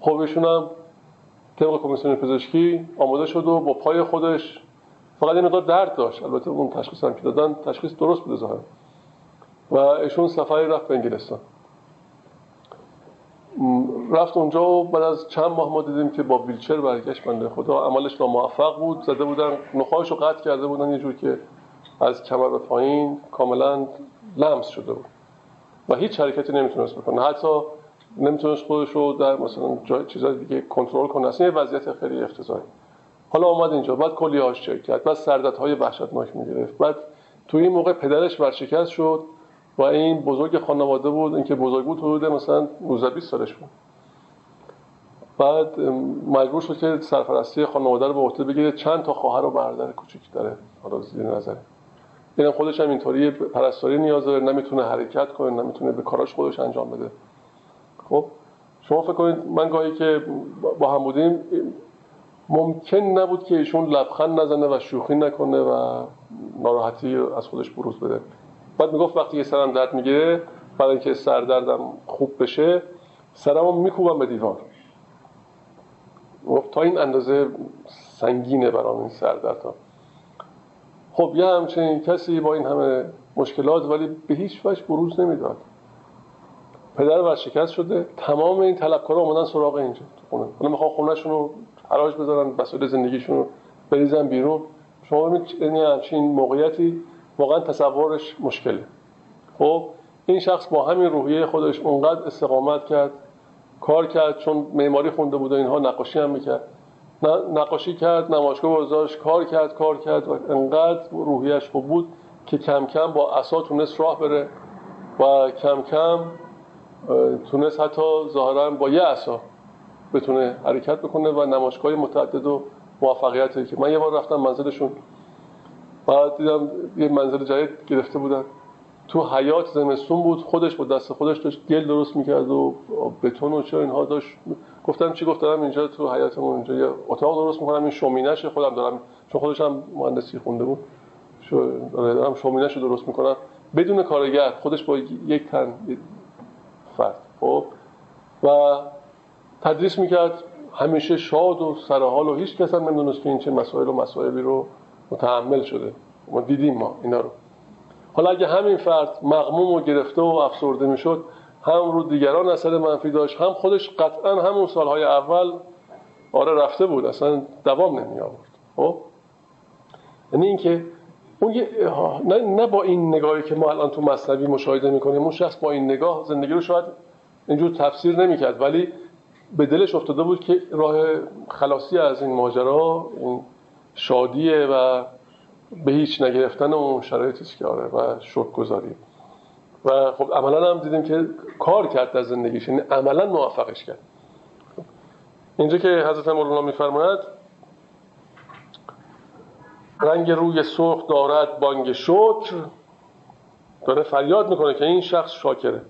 خب ایشون هم طبق کمیسیون پزشکی آماده شد و با پای خودش فقط این مقدار درد داشت. البته اون تشخیص هم که دادن تشخیص درست بوده ظاهر و ایشون سفری رفت به انگلستان. رفت اونجا و بعد از چند ماه ما دیدیم که با ویلچر برگشت بنده خدا. عملش موفق بود زده بودن نخواهش رو قطع کرده بودن یه جور که از کمر به پایین کاملا لمس شده بود. و هیچ حرکتی نمی‌تونست بکنه. حتی نمی‌تونست خودش رو در مثلا جای چیزای دیگه کنترل کنه. اصلا یه وضعیت خیلی افتضاحی. حالا اومد اینجا. بعد کلی هاش چک کرد. بعد سردت‌های وحشتناک می‌گرفت. بعد تو این موقع پدرش ورشکست شد و این بزرگ خانواده بود. اینکه بزرگ بود حدود مثلا 19 20 سالش بود. بعد مجبور شد که سرپرستی خانواده رو به عهده بگیره. چند تا خواهر و برادر کوچیک داره. حالا زیر نظر. اینم خودش هم اینطوری پرستاری نیاز داره نمی‌تونه حرکت کنه نمی‌تونه به کاراش خودش انجام بده. خب؟ شما فکر کنید من گاهی که با هم بودیم ممکن نبود که ایشون لبخند نزنه و شوخی نکنه و ناراحتی از خودش بروز بده. بعد می‌گفت وقتی که سرم درد می‌گیره بعد اینکه سر دردم خوب بشه سرمو میکوبم به دیوار. تا این اندازه سنگینه برام این سر ها خب یه همچنین کسی با این همه مشکلات ولی به هیچ وجه بروز نمی‌داد. پدر ورشکست شده تمام این طلبکارا اومدن سراغ اینجا خونه. حالا می‌خوان خونهشون رو حراج بذارن وسایل زندگیشون رو بریزن بیرون. شما ببینید یعنی همچین موقعیتی واقعا تصورش مشکله. خب این شخص با همین روحیه خودش اونقدر استقامت کرد کار کرد چون معماری خونده بود و اینها نقاشی هم می‌کرد. نقاشی کرد نمایشگاه گذاشت کار کرد کار کرد و انقدر روحیش خوب بود که کم کم با عصا تونست راه بره و کم کم تونست حتی ظاهرا با یه عصا بتونه حرکت بکنه و نمایشگاه متعدد و موفقیتی که من یه بار رفتم منزلشون. بعد دیدم یه منزل جدید گرفته بودن. تو حیات زمستون بود خودش با دست خودش داشت گل درست می‌کرد و بتون و چه اینها داشت. گفتم چی گفتم؟ اینجا تو حیاتمون اینجا یه اتاق درست می‌کنم. این شومینش خودم دارم. چون خودش هم مهندسی خونده بود. شو دارم شومینش رو درست می‌کنم. بدون کارگر خودش با یک تن فرد. خب؟ و تدریس می‌کرد. همیشه شاد و سرحال و هیچ کس هم نمی‌دونست که این چه مسائل و مسائلی رو متحمل شده. ما دیدیم ما اینا رو. حالا اگه همین فرد مغموم و گرفته و افسرده می‌شد هم رو دیگران اثر منفی داشت هم خودش قطعا همون سالهای اول آره رفته بود اصلا دوام نمی آورد خب؟ یعنی اینکه اون نه, نه با این نگاهی که ما الان تو مصنوی مشاهده می‌کنیم اون شخص با این نگاه زندگی رو شاید اینجور تفسیر نمی‌کرد ولی به دلش افتاده بود که راه خلاصی از این ماجرا این شادیه و به هیچ نگرفتن اون شرایطی که آره و شک گذاری و خب عملا هم دیدیم که کار کرد در زندگیش یعنی عملا موفقش کرد. اینجا که حضرت مولانا میفرماید رنگ روی سرخ دارد بانگ شکر. داره فریاد می‌کنه که این شخص شاکره.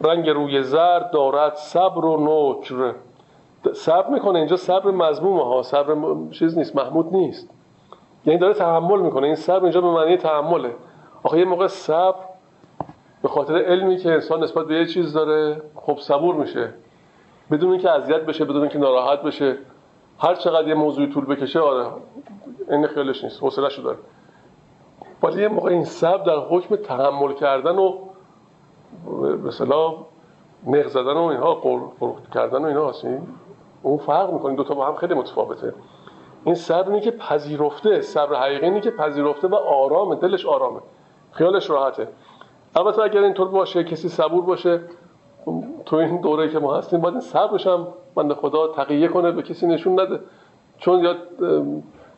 رنگ روی زرد دارد صبر و نکر. صبر می‌کنه اینجا صبر مضمومه ها. صبر چیز نیست محمود نیست. یعنی داره تحمل می‌کنه. این صبر اینجا به معنی تحمله. آخه یه موقع صبر به خاطر علمی که انسان نسبت به یه چیز داره خب صبور میشه. بدون اینکه اذیت بشه بدون اینکه ناراحت بشه. هر چقدر یه موضوعی طول بکشه آره این خیالش نیست حوصله‌شو داره. ولی یه موقع این صبر در حکم تحمل کردن و مثلا نق زدن و اینها قرق کردن و اینها هست اون فرق می‌کنه. دو تا با هم خیلی متفاوته. این صبر اینه که پذیرفته صبر حقیقی اینه که پذیرفته و آرامه دلش آرامه. خیالش راحته. البته اگر اینطور باشه کسی صبور باشه تو این دوره که ما هستیم باید این صبرش هم بنده خدا تقیه کنه به کسی نشون نده. چون یا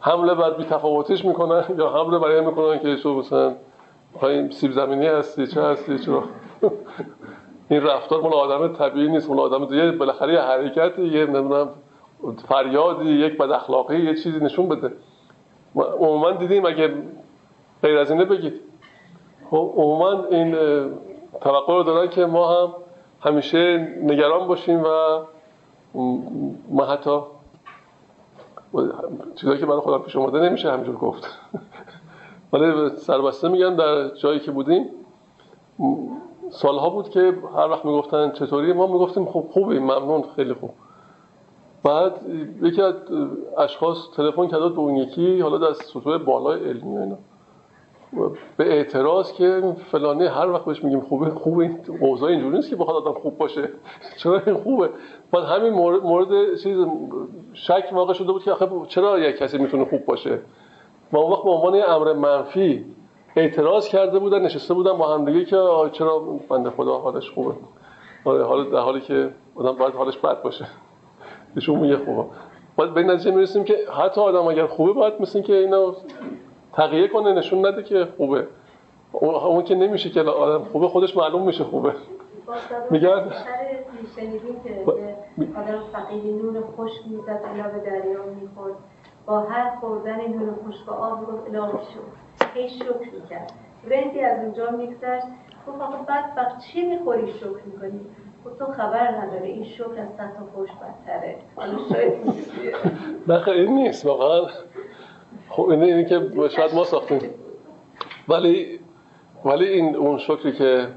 حمله بر بی تفاوتش می‌کنن یا حمله برای می‌کنن که تو مثلا این سیب زمینی هستی چه هستی چرا این رفتار مال آدم طبیعی نیست مال آدم دیگه بالاخره یه حرکتی یه نمی‌دونم فریادی یک بد اخلاقی یه چیزی نشون بده. عموما دیدیم اگه غیر از اینه بگید. خب عموما این توقع رو دارن که ما هم همیشه نگران باشیم و ما حتی چیزایی که برای خودم پیش اومده نمیشه همینجور گفت. ولی سربسته میگن در جایی که بودیم. سالها بود که هر وقت می‌گفتن چطوری ما می‌گفتیم خب خوبه ممنون خیلی خوب. بعد یکی از اشخاص تلفن کرد به اون یکی حالا از سطوح بالای علمی اینا. به اعتراض که فلانی هر وقت بهش میگیم خوبه خوبه اوضاع اینجوری نیست که بخواد آدم خوب باشه. چرا این خوبه؟ بعد همین مورد, چیز شک واقع شده بود که آخه چرا یک کسی می‌تونه خوب باشه؟ و اون وقت به عنوان امر منفی اعتراض کرده بودن نشسته بودن با هم دیگه که چرا بنده خدا حالش خوبه؟ آره حال در حالی که آدم باید حالش بد باشه. ایشون میگه خوبه. باید به نتیجه می‌رسیم که حتی آدم اگر خوبه باید مثل که اینو تقیه کنه نشون نده که خوبه. اون که نمیشه که آدم خوبه خودش معلوم میشه خوبه. میگن آدم فقیری نون خوش می‌زد الا به دریا می‌خورد. با هر خوردن نون خشک آب رو الهی شد هی شکر می‌کرد. رندی از اونجا میگذشت. گفت آقا بدبخت چی می‌خوری شکر می‌کنی؟ تو خبر نداره این شکر از صد خوش بدتره. حالا شاید نه این نیست واقعا. خب اینه اینی که شاید ما ساختیم. ولی ولی این اون شکری که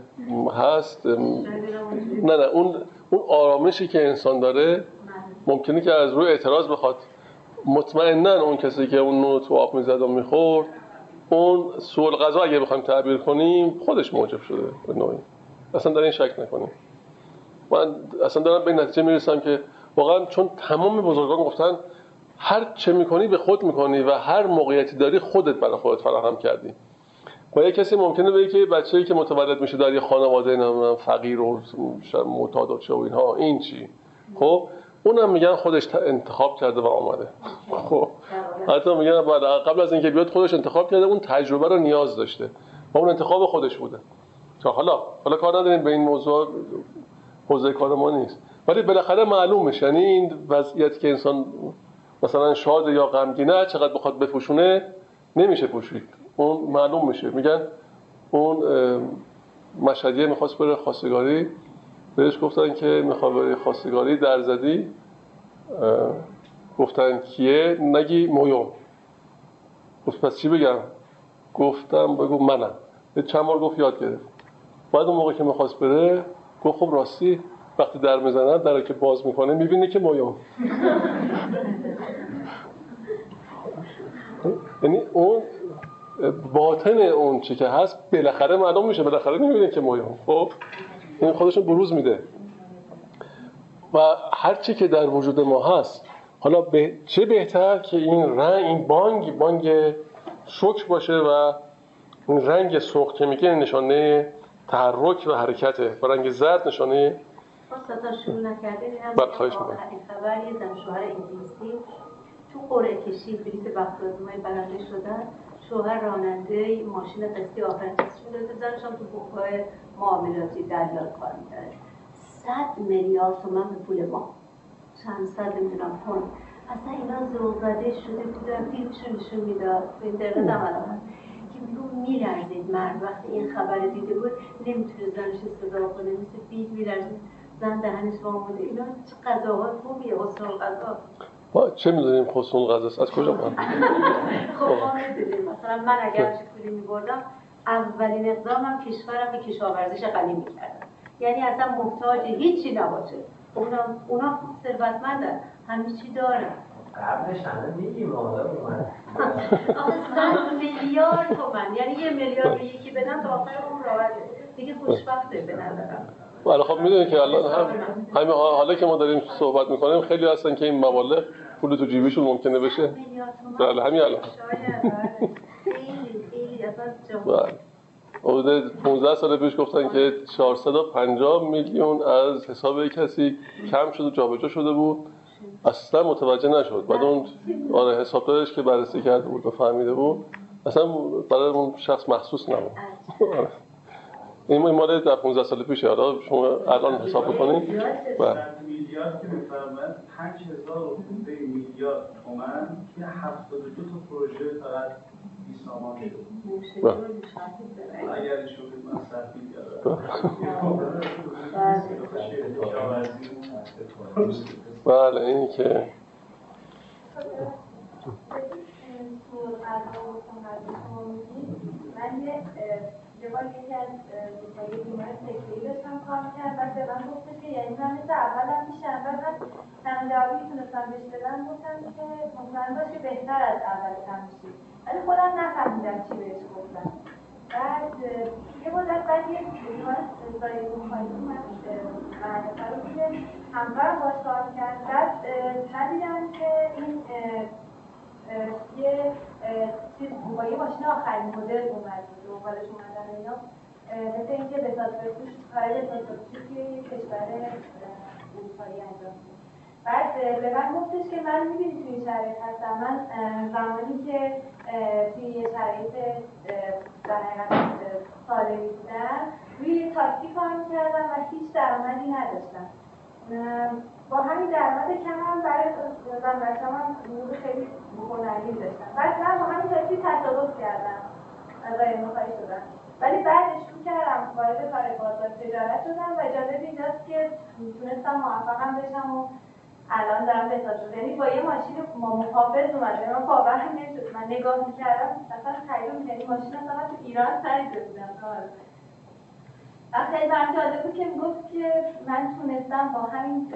هست نه نه اون اون آرامشی که انسان داره ممکنه که از روی اعتراض بخواد. مطمئنا اون کسی که اون نون تو آب می‌زد و می‌خورد اون سوال غذا اگه بخوایم تعبیر کنیم خودش موجب شده به نوعی. اصلا در این شک نکنیم. من اصلا دارم به نتیجه می‌رسم که واقعا چون تمام بزرگان گفتن هر چه می‌کنی به خود می‌کنی و هر موقعیتی داری خودت برای خودت فراهم کردی. با یه کسی ممکنه بگه که بچه‌ای که متولد میشه در یه خانواده نمی‌دونم فقیر و معتاد و و اینها این چی؟ خب؟ اونم میگن خودش انتخاب کرده و آمده. خب؟ حتی میگن قبل از اینکه بیاد خودش انتخاب کرده اون تجربه رو نیاز داشته. و اون انتخاب خودش بوده. چون حالا. حالا کار نداریم به این موضوع. حوزه کار ما نیست. ولی بالاخره معلوم میشه یعنی این وضعیتی که انسان مثلا شاد یا غمگینه چقدر بخواد بپوشونه نمیشه پوشید. اون معلوم میشه. میگن اون مشهدیه می‌خواست بره خواستگاری. بهش گفتن که می‌خواد بره خواستگاری. در زدی گفتن کیه؟ نگی مویوم گفت پس چی بگم؟ گفتم بگو منم. چند بار گفت یاد گرفت. بعد اون موقع که می‌خواست بره گفت خب راستی وقتی در می‌زنن در که باز می‌کنه می‌بینه که مویوم یعنی اون باطن اون چی که هست بالاخره معلوم میشه بالاخره می‌بینه که مویوم خب؟ این خودشون بروز میده. و هر چی که در وجود ما هست حالا به چه بهتر که این رنگ این بانگ بانگ شکر باشه و این رنگ سرخ که میگه نشانه تحرک و حرکته. و رنگ زرد نشانه تا شروع نکرده بله خواهش می‌کنم. خبر یه زن شوهر انگلیسی تو قرعه کشی بلیت بختازمای برنده شدن. شوهر راننده ماشین قسطی قسط شده زنش هم تو بوکای معاملاتی دلیال کار می‌کرد. صد میلیارد تومن به پول ما. چند صد نمی‌دونم پوند. اصلا اینا زوغده شده بودن فیلمشو نشون می‌داد. به اینترنت هم الان که میگو میلرزید مرد. وقتی این خبر دیده بود نمی‌تونه زنش صدا کنه مثل فیلم میلرزید. زن دهنش وامونده اینا چه غذاهای خوبیه حسن غذا؟ ما چه می‌دونیم خسون غذاست؟ از کجا ما خب ما می‌دونیم. مثلا من اگر چه پولی میبردم اولین اقدامم کشورم به کشاورزش غنی می‌کردم. یعنی اصلا محتاج هیچی نباشه. اونا اونا ثروتمندن. همه چی دارن. قبلش همه میگیم حالا صد میلیارد تومن. یعنی یه میلیارد به یکی بدن تا آخر اون راحته. دیگه خوشبخته به نظرم. ولی خب می‌دونید که الان هم همین حالا که ما داریم صحبت می‌کنیم خیلی هستن که این مبالغ پول تو جیبشون ممکنه بشه. بله همین الان. بله. حدود 15 سال پیش گفتن که 450 میلیون از حساب کسی کم شده جابجا شده بود. اصلا متوجه نشد. بعد اون آره حسابدارش که بررسی کرده بود و فهمیده بود اصلا برای اون شخص مخصوص نبود. این مال در 15 سال پیشه حالا شما الان حساب بکنید بله. میلیارد که میفرماید 5000 میلیارد تومن که 72 تا پروژه فقط شد اگر ایشون مصرف بله. این که من یه بار یکی از یه بیمار داشتم کار کرد بعد به من که یعنی من اولم میشم. بعد من تنها جوابی تونستم گفتم که مطمئن باش بهتر از اول میشی. ولی خودم نفهمیدم چی بهش گفتم. بعد یه مدت بعد یه بیمار زایی بخاری اومد محل رو که همکارم باش کار کرد. بعد ندیدم که این یه چیز با یه ماشین آخرین مدل اومد دنبالش اومدن اینا. مثل اینکه بساط بفروش کار بساط بفروشی توی یه کشور اروپایی انجام بعد به من گفتش که من می‌بینی توی شرایط هستم. من زمانی که توی یه شرایط در حقیقت سالمی بودم روی یه تاکسی کار می‌کردم و هیچ درآمدی نداشتم. با همین درآمد کم هم برای زن بچه‌م هم خیلی هنری داشتم. بعد من با همین تاکسی تصادف کردم. از مخواهی شدم. ولی بعد شروع کردم وارد کار بازار تجارت شدم و جالب اینجاست که تونستم موفقم بشم و الان دارم بساز شد یعنی با یه ماشین محافظ اومده من باورم نمی‌شد. من نگاه می‌کردم اصلا خیلی یعنی ماشین اصلا تو ایران خریده بودم. خیلی برم جالب بود که می‌گفت که من تونستم با همین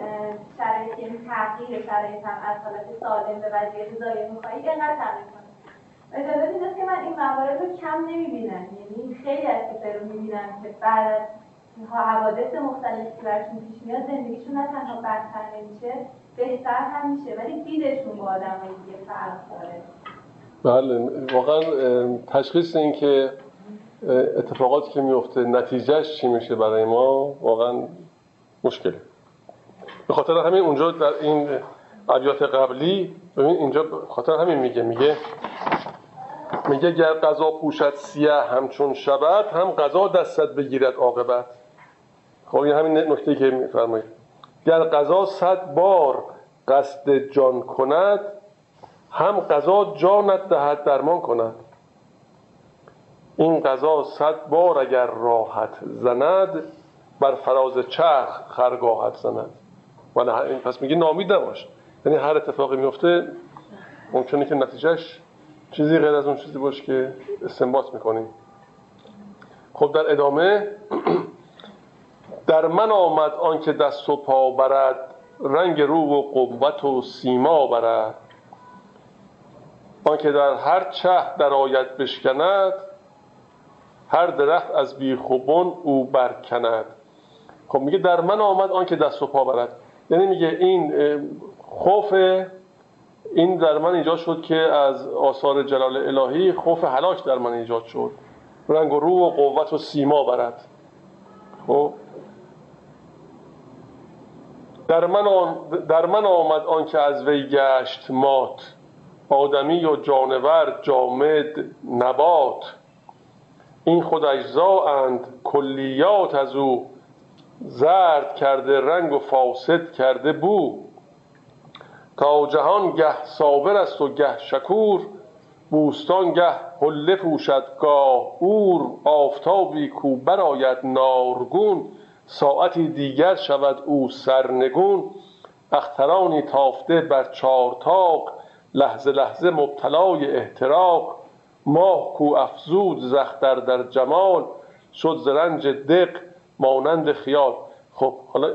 شرایط یعنی تغییر شرایطم از حالت سالم به وضعیت زایه میخوایی اینقدر تغییر کنم. و جالب اینجاست که من این موارد رو کم نمی‌بینم. یعنی خیلی از کسایی رو می‌بینم که بعد از حوادث مختلفی که برشون پیش میاد زندگیشون نه تنها بدتر نمیشه بهتر هم میشه. ولی دیدشون با آدم دیگه فرق داره. بله واقعا تشخیص این که اتفاقاتی که میفته نتیجهش چی میشه برای ما؟ واقعا مشکله. به خاطر همین اونجا در این ابیات قبلی ببین اینجا خاطر همین میگه میگه میگه گر قضا پوشد سیاه همچون شبت هم قضا دستت بگیرد عاقبت. خب این همین نکته که میفرمایید. گر قضا صد بار قصد جان کند هم قضا جانت دهد درمان کند. این قضا صد بار اگر راحت زند بر فراز چرخ خرگاهت زند. ولی پس میگه نامید نباش. یعنی هر اتفاقی میفته ممکنه که نتیجهش چیزی غیر از اون چیزی باشه که استنباط می‌کنیم خب در ادامه در من آمد آنکه دست و پا برد رنگ رو و قوت و سیما برد. آنکه در هر چه در آیت بشکند هر درخت از بیخوبون او برکند. خب میگه در من آمد آن که دست و پا برد. یعنی میگه این خوف این در من ایجاد شد که از آثار جلال الهی خوف هلاک در من ایجاد شد. رنگ و رو و قوت و سیما برد. خب؟ در من, در من آمد آن که از وی گشت مات. آدمی و جانور جامد نبات. این خود اند کلیات از او زرد کرده رنگ و فاسد کرده بو. تا جهان گه صابر است و گه شکور بوستان گه حله پوشد گاه اور آفتابی کو برآید نارگون. ساعتی دیگر شود او سرنگون. اخترانی تافته بر چارتاق لحظه لحظه مبتلای احتراق. ماه کو افزود زختر در جمال شد زرنج دق مانند خیال. خب حالا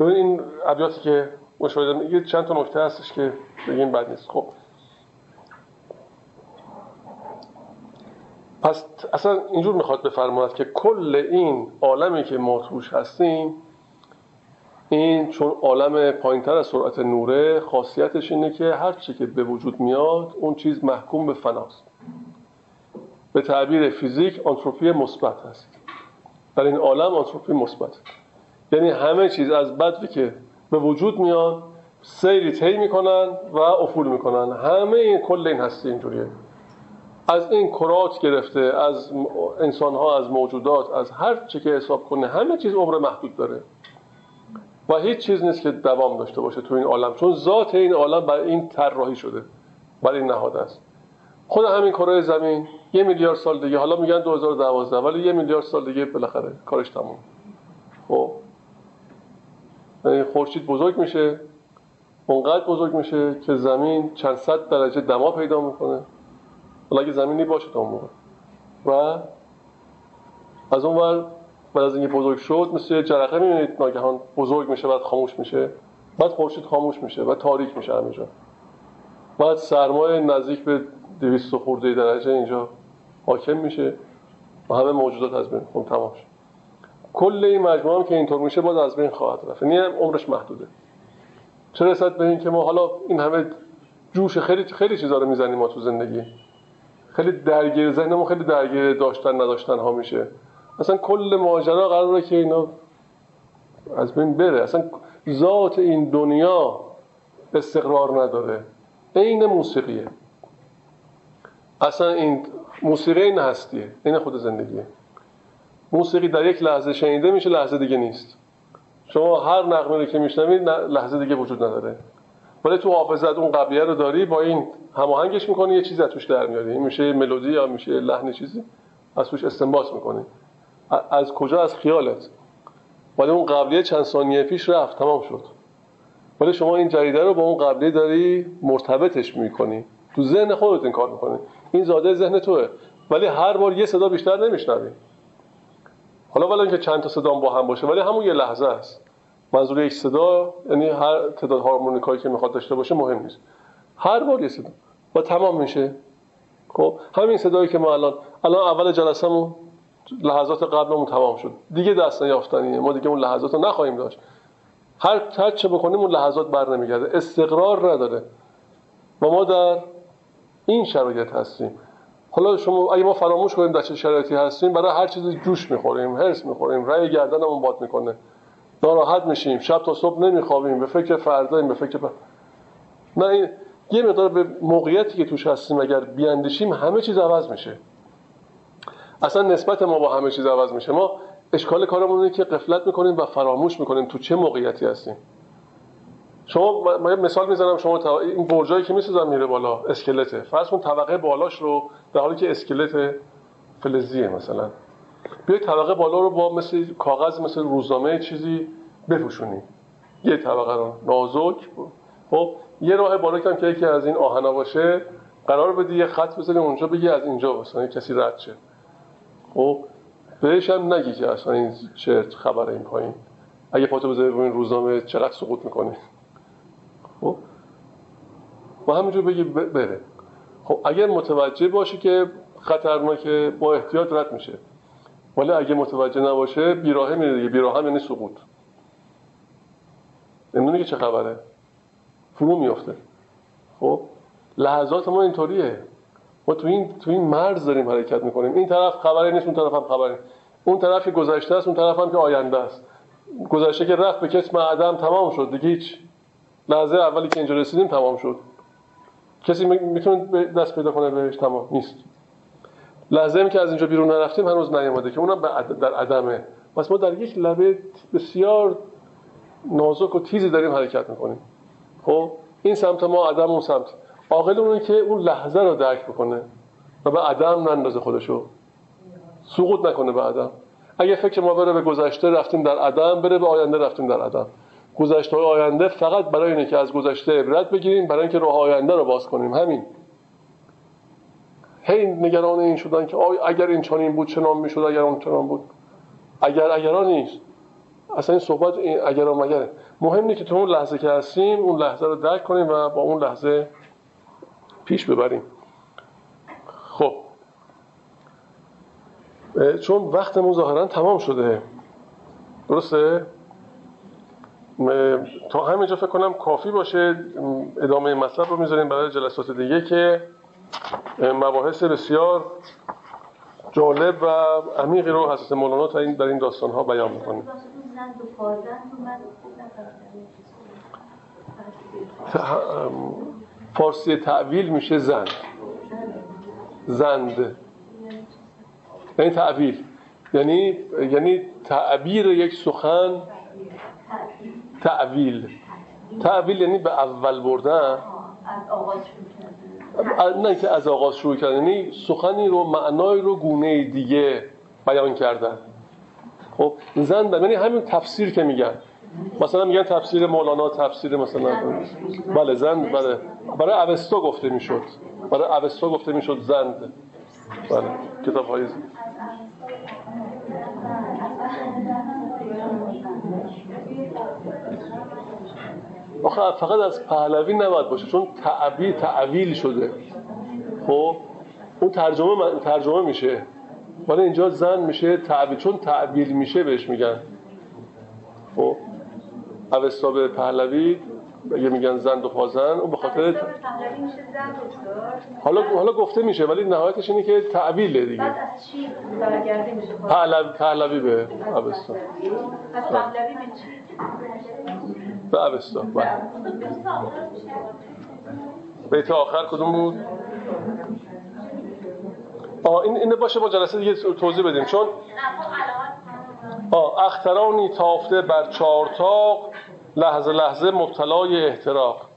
ببین این ابیاتی که مشاهده میگه چند تا نکته هستش که بگیم بد نیست. خب. پس اصلا اینجور می‌خواد بفرماید که کل این عالمی که ما توش هستیم این چون عالم پایینتر از سرعت نوره خاصیتش اینه که هر چی که به وجود میاد اون چیز محکوم به فناست. به تعبیر فیزیک آنتروپی مثبت هست در این عالم آنتروپی مثبت. یعنی همه چیز از بدوی که به وجود میاد سیری طی می‌کنن و افول می‌کنن. همه این کل این هستی اینجوریه. از این کرات گرفته از انسان ها از موجودات از هر چی که حساب کنه همه چیز عمر محدود داره. و هیچ چیز نیست که دوام داشته باشه تو این عالم چون ذات این عالم بر این طراحی شده بر این نهاد است. خود همین کره زمین یه میلیارد سال دیگه حالا میگن 2012 ولی یه میلیارد سال دیگه بالاخره کارش تموم. خب؟ یعنی خورشید بزرگ میشه اونقدر بزرگ میشه که زمین چند صد درجه دما پیدا می‌کنه. حالا اگه زمینی باشه تا موقع. و از اون ور بعد از اینکه بزرگ شد مثل جرقه می‌بینید ناگهان بزرگ میشه بعد خاموش میشه. بعد خورشید خاموش میشه و تاریک میشه همینجا بعد سرمایه نزدیک به 200 خورده درجه اینجا حاکم میشه و همه موجودات از بین. خون تمام شد. کل این مجموعه که اینطور میشه باز از بین خواهد رفت. یعنی عمرش محدوده. چه رسد به این که ما حالا این همه جوش خیلی خیلی چیزا رو می‌زنیم ما تو زندگی؟ خیلی درگیر ذهنمون خیلی درگیر داشتن نداشتن ها میشه. اصلا کل ماجرا قراره که اینا از بین بره. اصلا ذات این دنیا استقرار نداره. عین موسیقیه. اصلا این موسیقی این هستیه. این خود زندگیه. موسیقی در یک لحظه شنیده میشه لحظه دیگه نیست. شما هر نغمه رو که میشنوید لحظه دیگه وجود نداره. ولی تو حافظت اون قبلیه رو داری با این هماهنگش می‌کنی یه چیزی از توش در میاری. میشه ملودی یا میشه لحن چیزی از توش استنباط می‌کنی. از کجا؟ از خیالت. ولی اون قبلیه چند ثانیه پیش رفت تمام شد. ولی شما این جریده رو با اون قبلیه داری مرتبطش می‌کنی. تو ذهن خودت این کار می‌کنی. این زاده ذهن توه. ولی هر بار یه صدا بیشتر نمیشنوی. حالا ولی اینکه چند تا صدا با هم باشه ولی همون یه لحظه است. منظور یک صدا یعنی هر تعداد هارمونیکایی که می‌خواد داشته باشه مهم نیست. هر بار یه صدا. و تمام میشه. خب همین صدایی که ما الان الان اول جلسه‌مون لحظات قبلمون تمام شد. دیگه دست نیافتنیه. ما دیگه اون لحظات رو نخواهیم داشت. هر هر چه بکنیم اون لحظات بر نمیگرده. استقرار نداره. و ما در این شرایط هستیم. حالا شما اگه ما فراموش کنیم در چه شرایطی هستیم برای هر چیزی جوش می‌خوریم هرس می‌خوریم رأی گردنمون باد می‌کنه. ناراحت میشیم. شب تا صبح نمیخوابیم. به فکر فرداییم به فکر نه این یه مقدار به موقعیتی که توش هستیم اگر بیاندیشیم همه چیز عوض میشه. اصلا نسبت ما با همه چیز عوض میشه. ما اشکال کارمون اینه که قفلت می‌کنیم و فراموش می‌کنیم تو چه موقعیتی هستیم. شما من مثال می‌زنم. شما این برجایی که می‌سازن میره بالا اسکلته. فرض کن طبقه بالاش رو در حالی که اسکلت فلزیه مثلا. بیای طبقه بالا رو با مثل کاغذ مثل روزنامه چیزی بپوشونی. یه طبقه رو. نازک. خب یه راه بالا که یکی از این آهنا باشه قرار بدی یه خط بزنی اونجا بگی از اینجا مثلا کسی رد شه. خب بهش هم نگی که اصلا این چه خبر این پایین. اگه پاتو بذاری روی این روزنامه چقدر سقوط می‌کنه؟ خب؟ و همینجور بگی بره. خب اگر متوجه باشی که خطرناکه با احتیاط رد میشه. ولی اگه متوجه نباشه بیراهه میره دیگه. بیراهه یعنی سقوط. نمی‌دونی که چه خبره؟ فرو میفته خب؟ لحظات ما اینطوریه. ما تو این تو این مرز داریم حرکت می‌کنیم. این طرف خبری نیست اون طرف هم خبری اون طرف که گذشته است اون طرف هم که آینده است. گذشته که رفت به کتم عدم تمام شد دیگه هیچ. لحظه اولی که اینجا رسیدیم تمام شد. کسی می‌تونه دست پیدا کنه بهش تمام نیست. لحظه که از اینجا بیرون نرفتیم هنوز نیامده که اونم در عدمه. پس ما در یک لبه بسیار نازک و تیزی داریم حرکت می‌کنیم. خب؟ این سمت ما عدم اون سمت. عاقل اونه که اون لحظه رو درک بکنه و به عدم نندازه خودشو. سقوط نکنه به عدم. اگه فکر ما بره به گذشته رفتیم در عدم. بره به آینده رفتیم در عدم. گذشته آینده فقط برای اینه که از گذشته عبرت بگیریم برای اینکه راه آینده رو باز کنیم. همین. هی نگران این شدن که اگر این چنین بود چنان می‌شد؟ اگر اون چنان بود. اگر اگران نیست. اصلا این صحبت این اگر مگره مهم نیست که تو اون لحظه که هستیم اون لحظه رو درک کنیم و با اون لحظه پیش ببریم. خب. چون وقت ظاهرا تمام شده. درسته؟ تا همینجا فکر کنم کافی باشه. ادامه مطلب رو می‌ذاریم برای جلسات دیگه که مباحث بسیار جالب و عمیقی رو حضرت مولانا تا این در این داستان ها بیان می‌کنه. فارسی تعویل میشه زن زند. یعنی تعبیل یعنی یعنی تعبیر یک سخن تعویل تعویل یعنی به اول بردن. نه که از آغاز شروع کردن. یعنی سخنی رو معنای رو گونه دیگه بیان کردن. خب زن یعنی همین تفسیر که میگن. مثلا میگن تفسیر مولانا تفسیر مثلا بله زند بله. برای اوستا گفته می‌شد. برای اوستا گفته می‌شد زند بله کتاب های آخه فقط از پهلوی نباید باشه چون تعبیل تعویل شده. خب؟ اون ترجمه ترجمه میشه. ولی اینجا زن میشه تعبیل چون تعبیل میشه بهش میگن. خب؟ اوستا به پهلوی اگه میگن زند و پازن اون به خاطر حالا حالا گفته میشه ولی نهایتش اینه که تعبیله دیگه. بعد از چی میشه پهلوی به اوستا پس پهلوی به چی؟ به اوستا بله. بیت آخر کدوم بود؟ آه این اینه باشه ما جلسه دیگه توضیح بدیم. چون آه اخترانی تافته بر چارتاق لحظه لحظه مبتلای احتراق.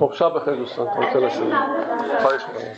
خب شب بخیر دوستان. خواهش می‌کنم. خواهش می‌کنم.